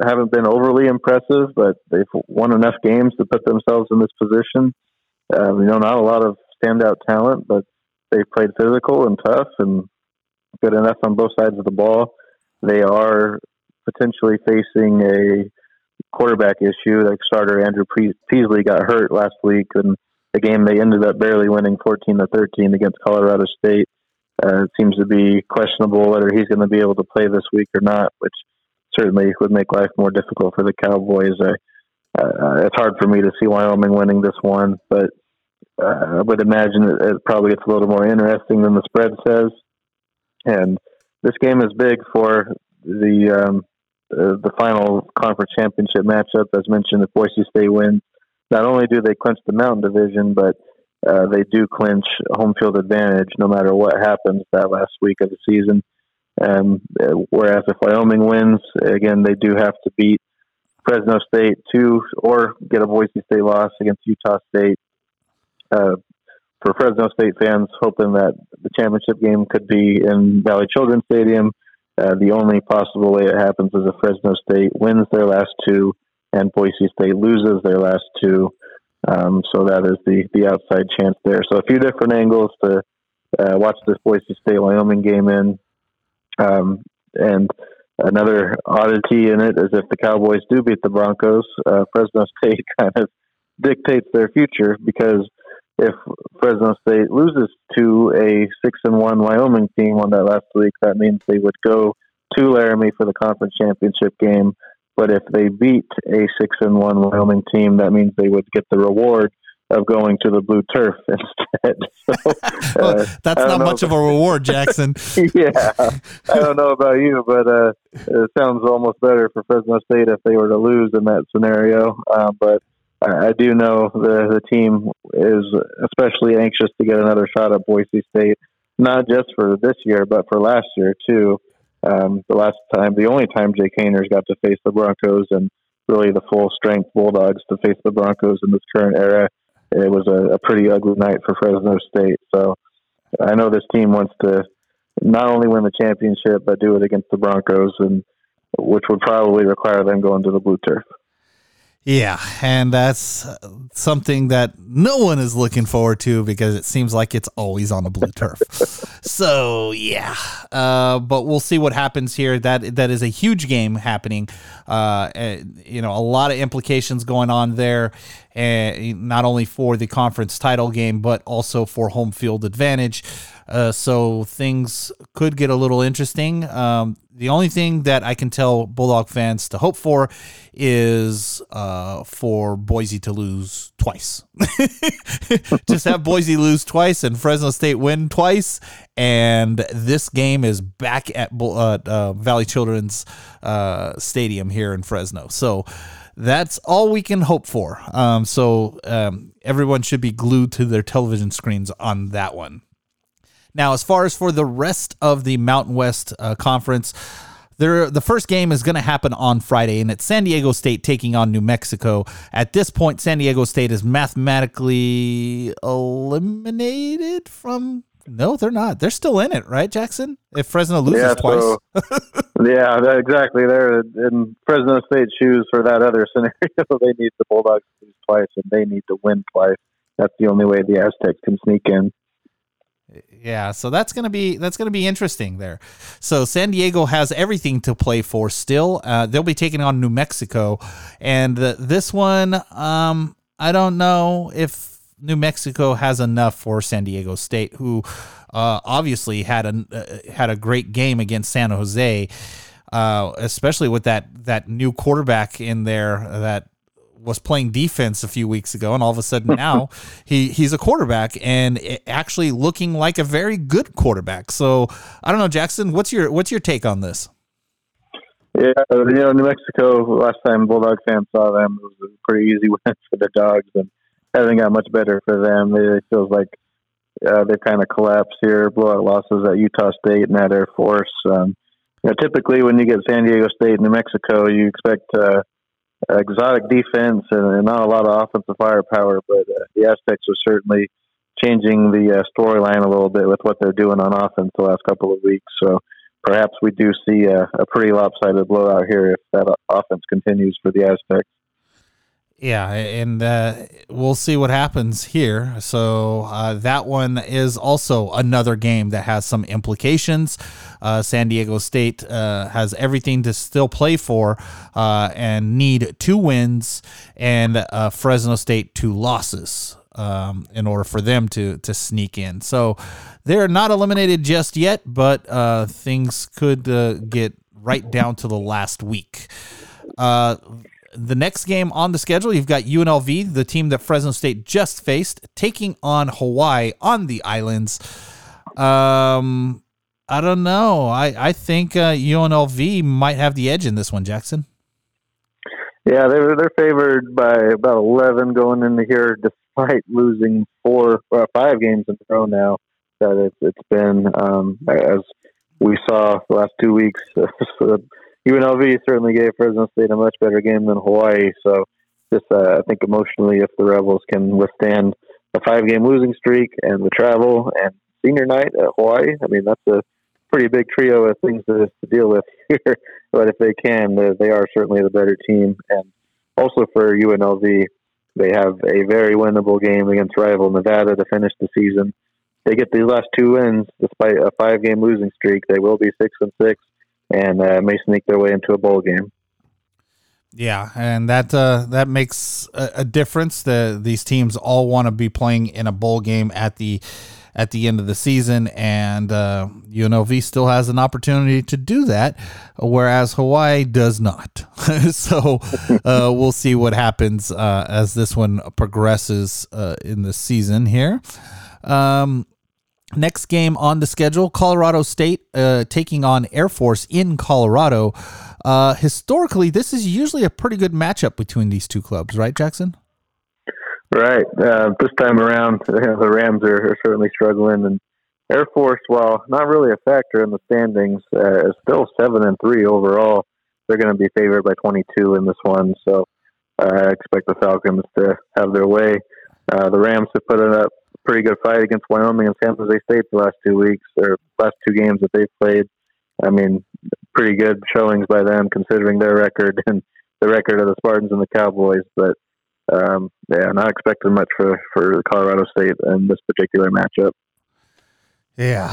haven't been overly impressive, but they've won enough games to put themselves in this position. Um, you know, not a lot of standout talent, but they played physical and tough and good enough on both sides of the ball. They are potentially facing a quarterback issue. Like starter Andrew Peasley got hurt last week, and a game they ended up barely winning 14 to 13 against Colorado State. Uh, it seems to be questionable whether he's going to be able to play this week or not, which certainly would make life more difficult for the Cowboys. I, uh, it's hard for me to see Wyoming winning this one, but uh, I would imagine it, it probably gets a little more interesting than the spread says. And this game is big for the um, uh, the final conference championship matchup. As mentioned, if Boise State wins, not only do they clinch the Mountain Division, but uh, they do clinch home field advantage no matter what happens that last week of the season. Um, whereas if Wyoming wins, again, they do have to beat Fresno State to or get a Boise State loss against Utah State. Uh, for Fresno State fans, hoping that the championship game could be in Valley Children's Stadium. Uh, the only possible way it happens is if Fresno State wins their last two and Boise State loses their last two. Um, so that is the the outside chance there. So a few different angles to uh, watch this Boise State Wyoming game in. Um, and another oddity in it is if the Cowboys do beat the Broncos, uh, Fresno State kind of dictates their future because if Fresno State loses to a six and one Wyoming team on that last week, that means they would go to Laramie for the conference championship game. But if they beat a six and one Wyoming team, that means they would get the reward of going to the blue turf instead. So, well, uh, that's not much of a reward, Jackson. yeah, I don't know about you, but uh, it sounds almost better for Fresno State if they were to lose in that scenario. Uh, but I do know the the team is especially anxious to get another shot at Boise State, not just for this year, but for last year too. Um, the last time, the only time Jake Haener's got to face the Broncos and really the full strength Bulldogs to face the Broncos in this current era, it was a, a pretty ugly night for Fresno State. So I know this team wants to not only win the championship but do it against the Broncos, and which would probably require them going to the blue turf. Yeah, and that's something that no one is looking forward to because it seems like it's always on a blue turf. so yeah, uh, but we'll see what happens here. That that is a huge game happening. Uh, you know, a lot of implications going on there, and not only for the conference title game but also for home field advantage. Uh, so things could get a little interesting. Um, the only thing that I can tell Bulldog fans to hope for is uh, for Boise to lose twice. Just have Boise lose twice and Fresno State win twice, and this game is back at uh, uh, Valley Children's uh, Stadium here in Fresno. So that's all we can hope for. Um, so um, everyone should be glued to their television screens on that one. Now, as far as for the rest of the Mountain West uh, Conference, there, the first game is going to happen on Friday, and it's San Diego State taking on New Mexico. At this point, San Diego State is mathematically eliminated from. No, they're not. They're still in it, right, Jackson? If Fresno loses yeah, twice. So, yeah, exactly. They're in Fresno State shoes for that other scenario. they need the Bulldogs to lose twice, and they need to win twice. That's the only way the Aztecs can sneak in. Yeah, so that's gonna be that's gonna be interesting there. So San Diego has everything to play for still. Uh, they'll be taking on New Mexico, and uh, this one, um, I don't know if New Mexico has enough for San Diego State, who uh, obviously had a uh, had a great game against San Jose. Uh, especially with that that new quarterback in there that was playing defense a few weeks ago, and all of a sudden now he he's a quarterback and actually looking like a very good quarterback. So I don't know, Jackson, what's your what's your take on this? Yeah, you know, New Mexico. Last time Bulldog fans saw them, it was a pretty easy win for the Dogs, and hasn't got much better for them. It, feels like uh, they kind of collapsed here. Blowout losses at Utah State and at Air Force. Um, you know, typically when you get San Diego State, New Mexico, you expect. Uh, exotic defense and, not a lot of offensive firepower, but uh, the Aztecs are certainly changing the uh, storyline a little bit with what they're doing on offense the last couple of weeks. So perhaps we do see a, a pretty lopsided blowout here if that offense continues for the Aztecs. Yeah, and uh, we'll see what happens here. So uh, that one is also another game that has some implications. Uh, San Diego State uh, has everything to still play for uh, and need two wins, and uh, Fresno State two losses. um, in order for them to to sneak in. So they're not eliminated just yet, but things could get right down to the last week. Uh, the next game on the schedule, you've got UNLV, the team that Fresno State just faced, taking on Hawaii on the islands. Um, I don't know. I I think uh, UNLV might have the edge in this one, Jackson. Yeah, they're they're favored by about eleven going into here, despite losing four or five games in a row now. That it's it's been um, as we saw the last two weeks. UNLV certainly gave Fresno State a much better game than Hawaii. So, just uh, I think emotionally, if the Rebels can withstand a five-game losing streak and the travel and senior night at Hawaii, I mean that's a pretty big trio of things to, to deal with here. but if they can, they, are certainly the better team. And also for UNLV, they have a very winnable game against rival Nevada to finish the season. They get these last two wins despite a five-game losing streak. They will be six and six, and uh, may sneak their way into a bowl game. Yeah, and that uh, that makes a, a difference. The these teams all want to be playing in a bowl game at the at the end of the season, and uh, UNLV still has an opportunity to do that, whereas Hawaii does not. so uh, we'll see what happens uh, as this one progresses uh, in the season here. Um, next game on the schedule Colorado State uh, taking on Air Force in Colorado. Uh, historically, this is usually a pretty good matchup between these two clubs, right, Jackson? Right. Uh, this time around, the Rams are, are, certainly struggling, and Air Force, while not really a factor in the standings, uh, is still seven and three overall. They're going to be favored by 22 in this one, so uh, I expect the Falcons to have their way. Uh, the Rams have put in a pretty good fight against Wyoming and San Jose State the last two weeks, or last two games that they've played. I mean, pretty good showings by them considering their record and the record of the Spartans and the Cowboys, but um, yeah, not expecting much for for Colorado State in this particular matchup. Yeah.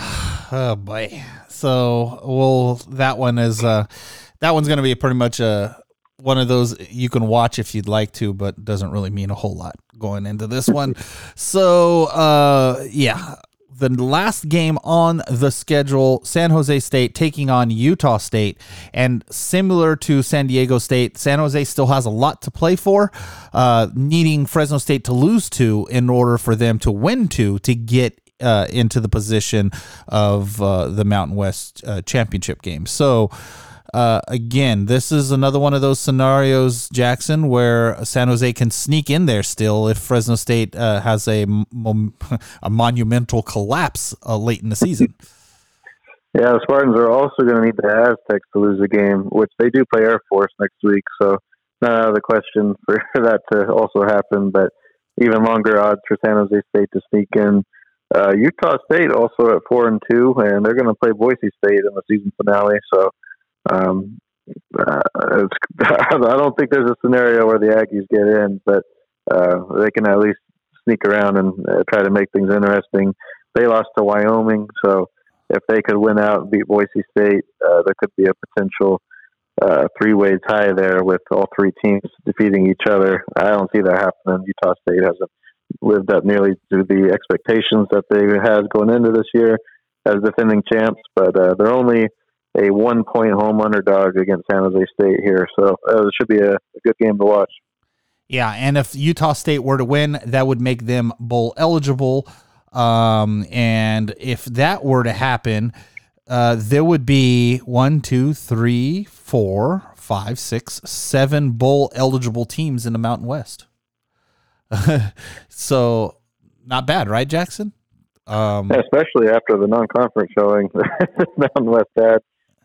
Oh boy. So well, that one is uh, that one's going to be pretty much a one of those you can watch if you'd like to, but doesn't really mean a whole lot going into this one. so uh, yeah, the last game on the schedule San Jose State taking on Utah State. And similar to San Diego State, San Jose still has a lot to play for, uh, needing Fresno State to lose to in order for them to win to to get uh, into the position of uh, the Mountain West uh, championship game. So, uh, again, this is another one of those scenarios, Jackson, where San Jose can sneak in there still if Fresno State uh, has a a monumental collapse uh, late in the season. Yeah, the Spartans are also going to need the Aztecs to lose a game, which they do play Air Force next week. So, not out of the question for that to also happen. But even longer odds for San Jose State to sneak in. Uh, Utah State also at four and two, and they're going to play Boise State in the season finale. So um, uh, I don't think there's a scenario where the Aggies get in, but uh, they can at least sneak around and uh, try to make things interesting. They lost to Wyoming, so if they could win out and beat Boise State, uh, there could be a potential uh, three-way tie there with all three teams defeating each other. I don't see that happening. Utah State hasn't lived up nearly to the expectations that they had going into this year as defending champs, but uh, they're only a one point home underdog against San Jose State here. So uh, it should be a, a good game to watch. Yeah, and if Utah State were to win, that would make them bowl eligible. Um, and if that were to happen, uh, there would be one, two, three, four, five, six, seven bowl eligible teams in the Mountain West. so, not bad, right, Jackson? Um, Especially after the non-conference showing Mountain West had.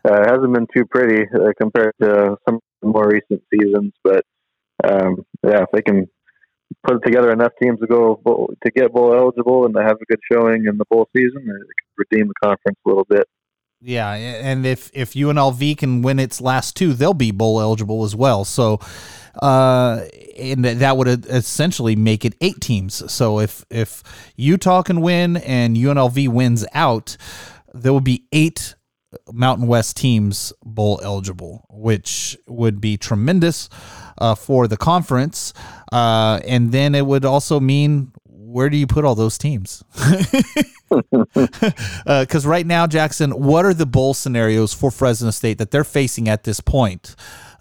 Uh, hasn't been too pretty uh, compared to some more recent seasons, but um, yeah, if they can put together enough teams to go bowl, to get bowl eligible and to have a good showing in the bowl season, it could redeem the conference a little bit. Yeah, and if if UNLV can win its last two, they'll be bowl eligible as well. So, uh, and that would essentially make it eight teams. So if if Utah can win and UNLV wins out, there will be eight Mountain West teams bowl eligible, which would be tremendous uh, for the conference. Uh, and then it would also mean where do you put all those teams? Because uh, right now, Jackson, what are the bowl scenarios for Fresno State that they're facing at this point?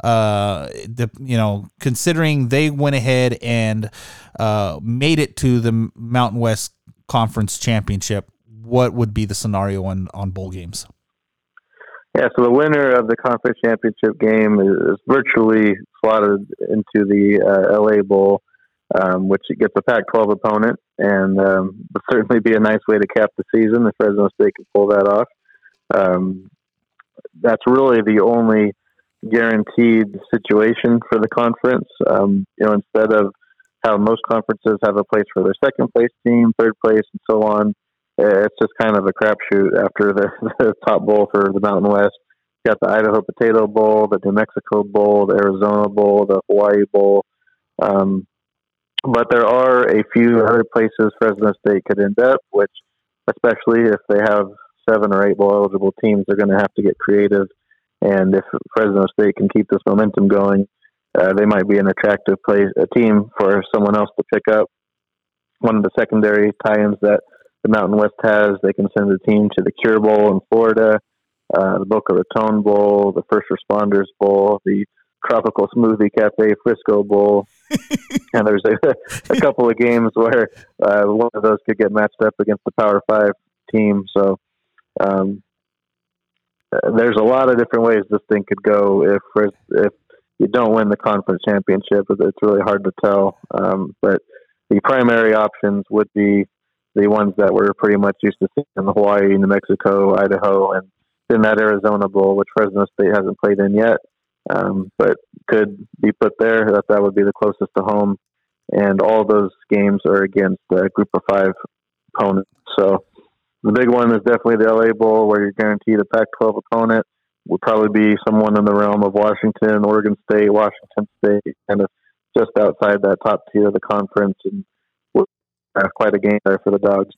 Uh, the you know considering they went ahead and uh, made it to the Mountain West Conference Championship, what would be the scenario on on bowl games? Yeah, so the winner of the conference championship game is virtually slotted into the uh, LA Bowl, um, which gets a Pac-12 opponent, and um, would certainly be a nice way to cap the season if Fresno State can pull that off. Um, that's really the only guaranteed situation for the conference. Um, you know, instead of how most conferences have a place for their second place team, third place, and so on it's just kind of a crapshoot after the, the top bowl for the Mountain West. Got the Idaho Potato Bowl, the New Mexico Bowl, the Arizona Bowl, the Hawaii Bowl. Um, but there are a few other places Fresno State could end up, which, especially if they have seven or eight bowl eligible teams, they're going to have to get creative. And if Fresno State can keep this momentum going, uh, they might be an attractive place, a team for someone else to pick up. One of the secondary tie-ins that the Mountain West has. They can send a team to the Cure Bowl in Florida, uh, the Boca Raton Bowl, the First Responders Bowl, the Tropical Smoothie Cafe Frisco Bowl, and there's a, a, couple of games where uh, one of those could get matched up against the Power Five team. So um, there's a lot of different ways this thing could go. If if you don't win the conference championship, it's really hard to tell. Um, but the primary options would be the ones that we're pretty much used to seeing in Hawaii, New Mexico, Idaho, and then that Arizona Bowl, which Fresno State hasn't played in yet, um, but could be put there. That that would be the closest to home, and all those games are against a group of five opponents. So the big one is definitely the LA Bowl, where you're guaranteed a Pac-12 opponent. Would probably be someone in the realm of Washington, Oregon State, Washington State, kind of just outside that top tier of the conference, and uh, quite a game there for the Dogs.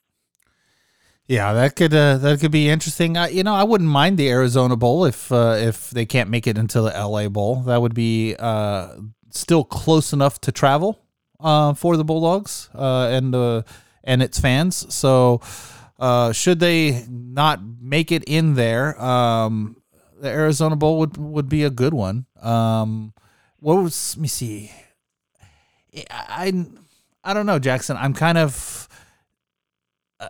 Yeah, that could uh, that could be interesting. you know, I wouldn't mind the Arizona Bowl if uh, if they can't make it into the LA Bowl. That would be uh, still close enough to travel uh, for the Bulldogs uh, and and its fans. So, should they not make it in there, um, the Arizona Bowl would would be a good one. Um, what was? Let me see. I I don't know, Jackson. I'm kind of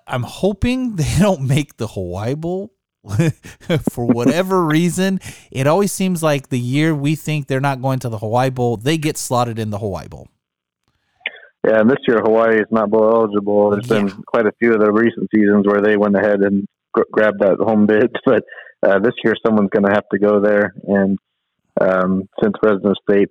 I'm hoping they don't make the Hawaii Bowl for whatever reason. It always seems like the year we think they're not going to the Hawaii Bowl, they get slotted in the Hawaii Bowl. Yeah, and this year Hawaii is not bowl eligible. There's yeah. been quite a few of the recent seasons where they went ahead and gr- grabbed that home bid, but uh, this year someone's going to have to go there. And um, since Fresno State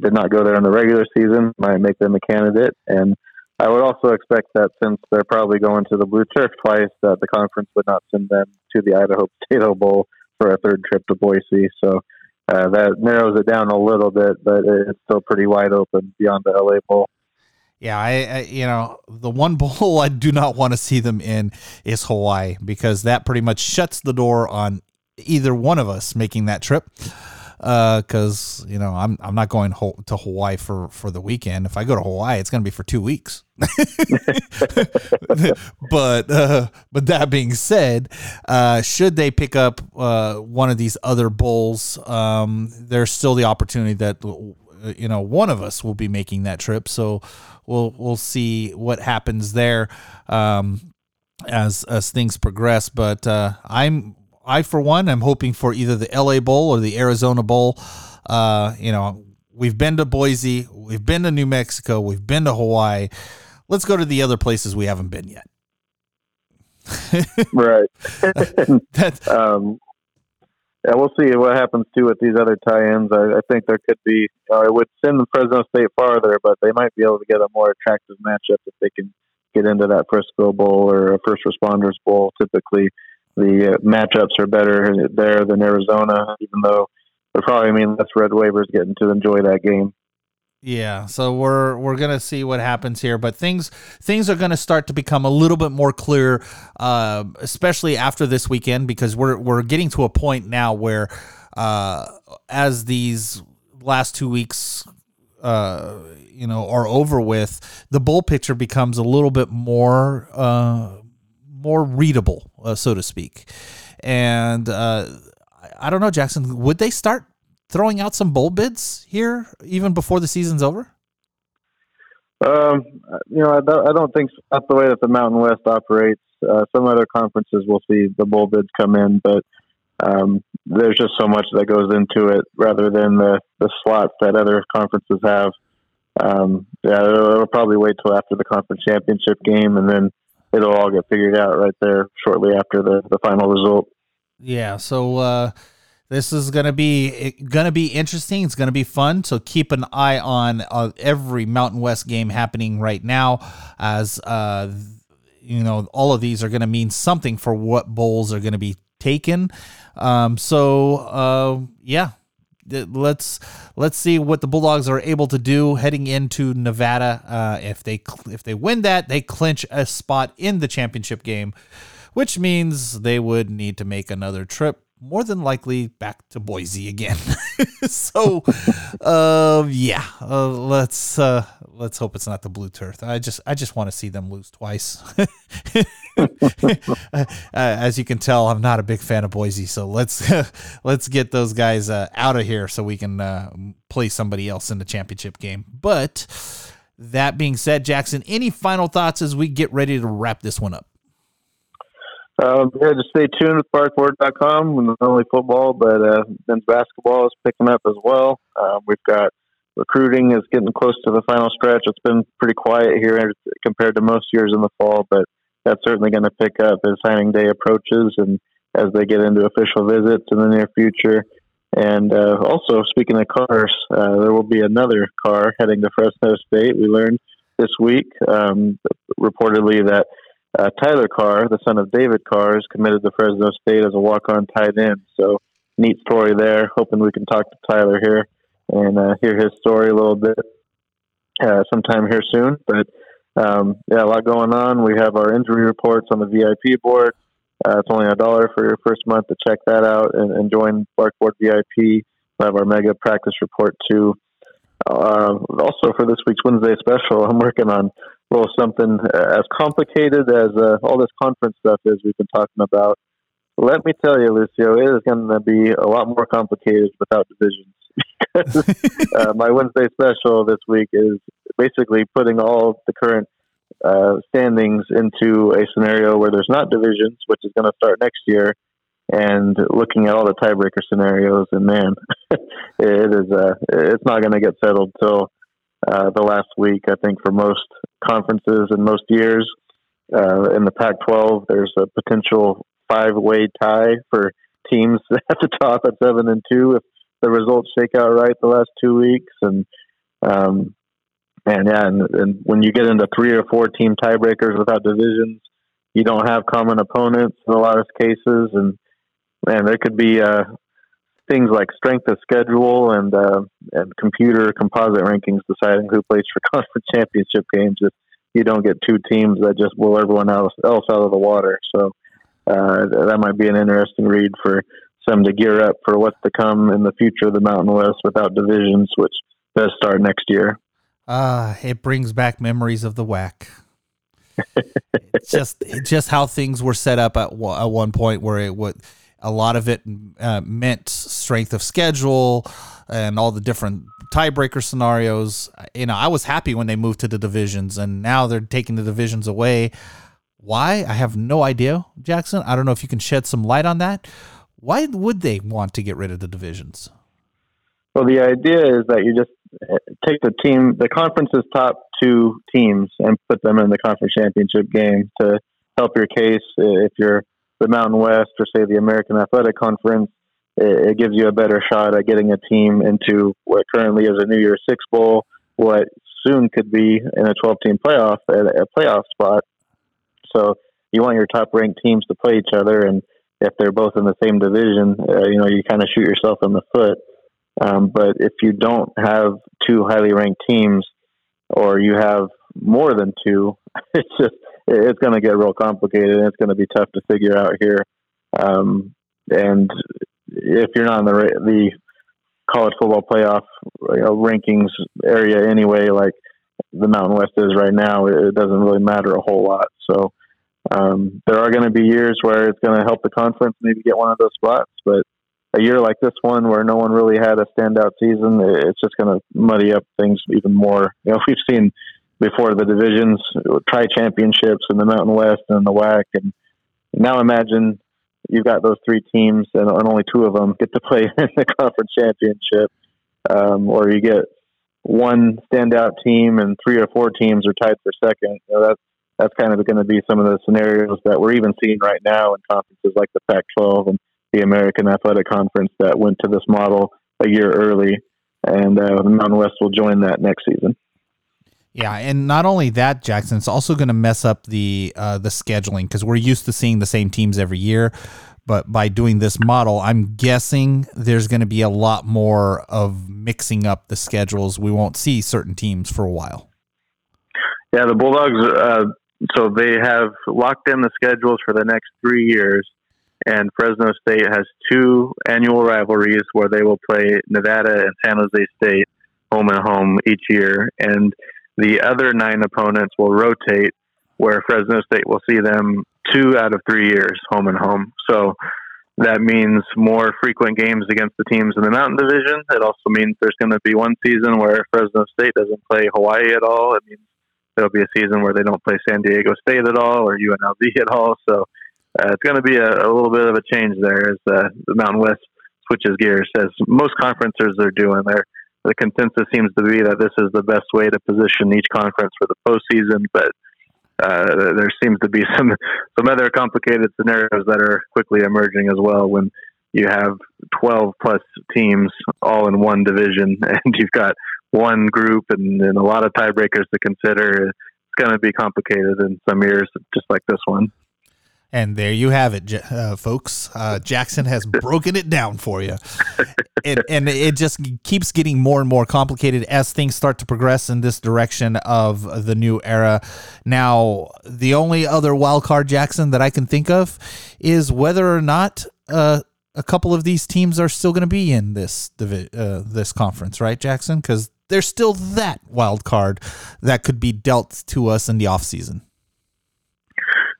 did not go there in the regular season, might make them a candidate. And I would also expect that since they're probably going to the Blue Turf twice, that the conference would not send them to the Idaho Potato Bowl for a third trip to Boise. So uh, that narrows it down a little bit, but it's still pretty wide open beyond the LA Bowl. Yeah, I, I, you know the one bowl I do not want to see them in is Hawaii because that pretty much shuts the door on either one of us making that trip because uh, you know I'm I'm not going ho- to Hawaii for for the weekend. If I go to Hawaii, it's going to be for two weeks. but uh, but that being said, uh, should they pick up uh, one of these other bowls, um, there's still the opportunity that you know one of us will be making that trip. So we'll we'll see what happens there. Um, as as things progress. But uh, I'm I, for one, am hoping for either the LA Bowl or the Arizona Bowl. Uh, you know, we've been to Boise, we've been to New Mexico, we've been to Hawaii. Let's go to the other places we haven't been yet. right. That's, um, yeah, we'll see what happens too with these other tie-ins. I, I think there could be. Uh, it would send the Fresno State farther, but they might be able to get a more attractive matchup if they can get into that Frisco Bowl or a First Responders Bowl. Typically, the uh, matchups are better there than Arizona, even though they probably mean less red waivers getting to enjoy that game. Yeah, so we're we're gonna see what happens here, but things things are gonna start to become a little bit more clear, uh, especially after this weekend, because we're we're getting to a point now where, uh, as these last two weeks uh, you know are over with, the bull picture becomes a little bit more uh, more readable, uh, so to speak. And uh, I don't know, Jackson. Would they start throwing out some bowl bids here even before the season's over? Um, you know, I don't, I don't think that's the way that the Mountain West operates. Uh, some other conferences will see the bowl bids come in, but um, there's just so much that goes into it rather than the, the slots that other conferences have. Um, yeah, it'll, it'll probably wait till after the conference championship game, and then it'll all get figured out right there shortly after the, the final result. Yeah. So uh, this is gonna be gonna be interesting. It's gonna be fun. So keep an eye on uh, every Mountain West game happening right now, as uh, you know, all of these are gonna mean something for what bowls are gonna be taken. Um, so uh, yeah, let's let's see what the Bulldogs are able to do heading into Nevada. Uh, if they if they win that, they clinch a spot in the championship game, which means they would need to make another trip more than likely back to Boise again. so, uh, yeah, uh, let's uh, let's hope it's not the Blue Turf. I just I just want to see them lose twice. Uh, as you can tell, I'm not a big fan of Boise, so let's let's get those guys uh, out of here so we can uh, play somebody else in the championship game. But that being said, Jackson, any final thoughts as we get ready to wrap this one up? Um, yeah, just stay tuned with BarkBoard.com. Not only football, but uh, men's basketball is picking up as well. Uh, we've got recruiting is getting close to the final stretch. It's been pretty quiet here compared to most years in the fall, but that's certainly going to pick up as signing day approaches and as they get into official visits in the near future. And uh, also, speaking of Carrs, uh, there will be another Carr heading to Fresno State. We learned this week, um, reportedly, that uh, Tyler Carr, the son of David Carr, is committed to Fresno State as a walk-on tight end. So neat story there. Hoping we can talk to Tyler here and uh, hear his story a little bit uh, sometime here soon. But um, yeah, a lot going on. We have our injury reports on the VIP board. Uh, it's only a dollar for your first month to check that out and, and join Barkboard VIP. We have our mega practice report too. Uh, also, for this week's Wednesday special, I'm working on little something as complicated as uh, all this conference stuff is we've been talking about. Let me tell you, Lucio, it is going to be a lot more complicated without divisions. because uh, my Wednesday special this week is basically putting all the current uh, standings into a scenario where there's not divisions, which is going to start next year, and looking at all the tiebreaker scenarios. And man, it is uh, it's not going to get settled till uh, the last week. I think for most conferences and most years uh, in the Pac-12, there's a potential five-way tie for teams at the top at seven and two if the results shake out right the last two weeks. And um, and yeah, and, and when you get into three or four team tiebreakers without divisions, you don't have common opponents in a lot of cases, and and there could be uh, things like strength of schedule and uh, and computer composite rankings deciding who plays for conference championship games if you don't get two teams that just blow everyone else else out of the water. So uh, that might be an interesting read for some to gear up for what's to come in the future of the Mountain West without divisions, which does start next year. Ah, uh, it brings back memories of the WAC. just just how things were set up at, at one point where it would a lot of it uh, meant strength of schedule and all the different tiebreaker scenarios. You know, I was happy when they moved to the divisions, and now they're taking the divisions away. Why? I have no idea, Jackson. I don't know if you can shed some light on that. Why would they want to get rid of the divisions? Well, the idea is that you just uh, take the team, the conference's top two teams, and put them in the conference championship game to help your case if you're the Mountain West or say the American Athletic Conference, it, it gives you a better shot at getting a team into what currently is a New Year's Six Bowl, what soon could be in a 12 team playoff, a playoff spot. So you want your top ranked teams to play each other, and if they're both in the same division, uh, you know you kind of shoot yourself in the foot. Um, but if you don't have two highly ranked teams, or you have more than two, it's just it's going to get real complicated and it's going to be tough to figure out here. Um, and if you're not in the the college football playoff you know, rankings area anyway, like the Mountain West is right now. It doesn't really matter a whole lot. So um, there are going to be years where it's going to help the conference maybe get one of those spots, but a year like this one where no one really had a standout season, it's just going to muddy up things even more. You know, we've seen before the divisions try championships in the Mountain West and the WAC, and now imagine you've got those three teams and, only two of them get to play in the conference championship, um, or you get one standout team and three or four teams are tied for second. You know, that's that's kind of going to be some of the scenarios that we're even seeing right now in conferences like the Pac-12 and the American Athletic Conference that went to this model a year early, and uh, the Mountain West will join that next season. Yeah, and not only that, Jackson, it's also going to mess up the uh, the scheduling because we're used to seeing the same teams every year. But by doing this model, I'm guessing there's going to be a lot more of mixing up the schedules. We won't see certain teams for a while. Yeah, the Bulldogs. Uh, so they have locked in the schedules for the next three years, and Fresno State has two annual rivalries where they will play Nevada and San Jose State home and home each year, and the other nine opponents will rotate, where Fresno State will see them two out of three years, home and home. So that means more frequent games against the teams in the Mountain Division. It also means there's going to be one season where Fresno State doesn't play Hawaii at all. It means there'll be a season where they don't play San Diego State at all or UNLV at all. So uh, it's going to be a, a, little bit of a change there as uh, the Mountain West switches gears, as most conferences are doing. There, the consensus seems to be that this is the best way to position each conference for the postseason, but uh, there seems to be some some other complicated scenarios that are quickly emerging as well. When you have 12 plus teams all in one division, and you've got one group and, and a lot of tiebreakers to consider, it's going to be complicated in some years, just like this one. And there you have it, uh, folks. Uh, Jackson has broken it down for you. It, and it just keeps getting more and more complicated as things start to progress in this direction of the new era. Now, the only other wild card, Jackson, that I can think of is whether or not uh, a couple of these teams are still going to be in this uh, this conference, right, Jackson? Because there's still that wild card that could be dealt to us in the offseason.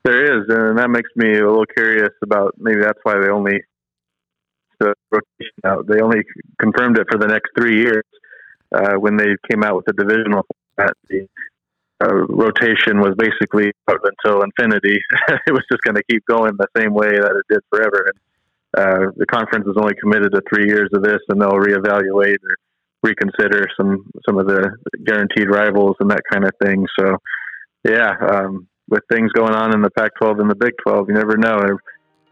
There is, and that makes me a little curious about maybe that's why they only the rotation out. They only confirmed it for the next three years uh, when they came out with the divisional format. The uh, rotation was basically until infinity. it was just going to keep going the same way that it did forever. And uh, the conference is only committed to three years of this, and they'll reevaluate or reconsider some some of the guaranteed rivals and that kind of thing. So, yeah, um, with things going on in the Pac-12 and the Big 12, you never know.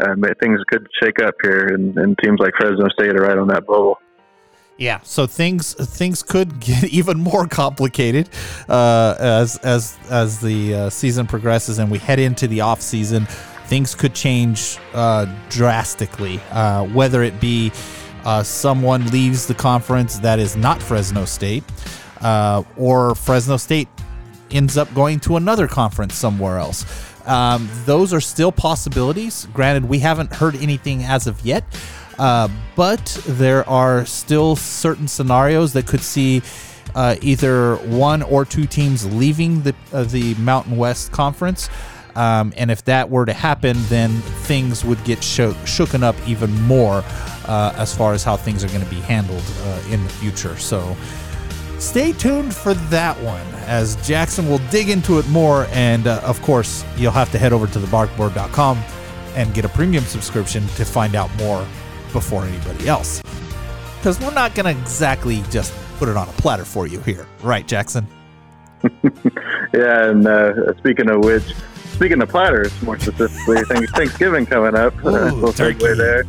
Um, things could shake up here, and, and teams like Fresno State are right on that bubble. Yeah, so things things could get even more complicated uh, as as as the uh, season progresses and we head into the off season. Things could change uh, drastically, uh, whether it be uh, someone leaves the conference that is not Fresno State, uh, or Fresno State ends up going to another conference somewhere else. Um, those are still possibilities. Granted, we haven't heard anything as of yet, uh, but there are still certain scenarios that could see uh, either one or two teams leaving the uh, the Mountain West Conference. Um, and if that were to happen, then things would get shook, shooken up even more uh, as far as how things are going to be handled uh, in the future. So stay tuned for that one as Jackson will dig into it more. And uh, of course, you'll have to head over to thebarkboard.com and get a premium subscription to find out more before anybody else. Because we're not going to exactly just put it on a platter for you here, right, Jackson? yeah, and uh, speaking of which, speaking of platters, more specifically, Thanksgiving coming up. Ooh, uh, we'll segue there.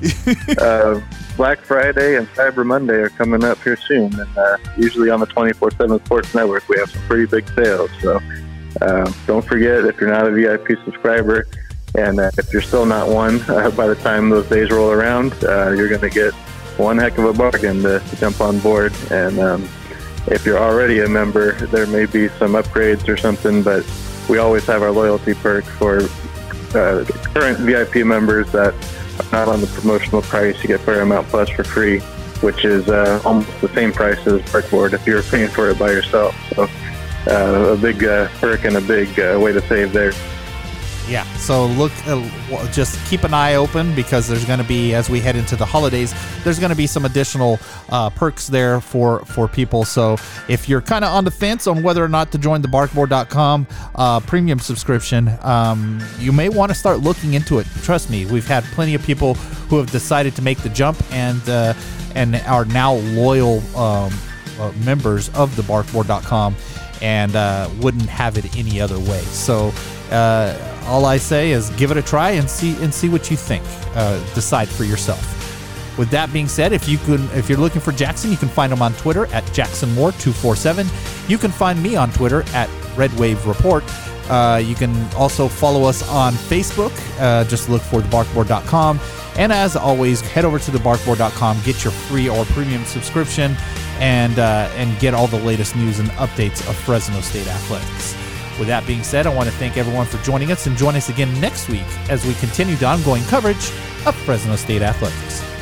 uh, Black Friday and Cyber Monday are coming up here soon, and uh, usually on the 24/7 Sports Network, we have some pretty big sales. So uh, don't forget if you're not a VIP subscriber, and uh, if you're still not one, uh, by the time those days roll around, uh, you're going to get one heck of a bargain to, to jump on board. And um, if you're already a member, there may be some upgrades or something, but we always have our loyalty perk for uh, current VIP members that not on the promotional price. You get Paramount Plus for free. which is uh, almost the same price as Barkboard if you're paying for it by yourself. So uh, a big uh, perk and a big uh, way to save there. Yeah. So look, uh, just keep an eye open because there's going to be, as we head into the holidays, there's going to be some additional uh, perks there for for people. So if you're kind of on the fence on whether or not to join the Barkboard.com uh, premium subscription, um, you may want to start looking into it. Trust me, we've had plenty of people who have decided to make the jump and uh, and are now loyal um, uh, members of the Barkboard.com and uh, wouldn't have it any other way. So uh, all I say is give it a try and see and see what you think. Uh, decide for yourself. With that being said, if you can, if you're looking for Jackson, you can find him on Twitter at JacksonMoore247. You can find me on Twitter at RedWave Report. Uh, you can also follow us on Facebook. Uh, just look for thebarkboard.com. And as always, head over to thebarkboard.com, get your free or premium subscription, and uh, and get all the latest news and updates of Fresno State athletics. With that being said, I want to thank everyone for joining us and join us again next week as we continue the ongoing coverage of Fresno State athletics.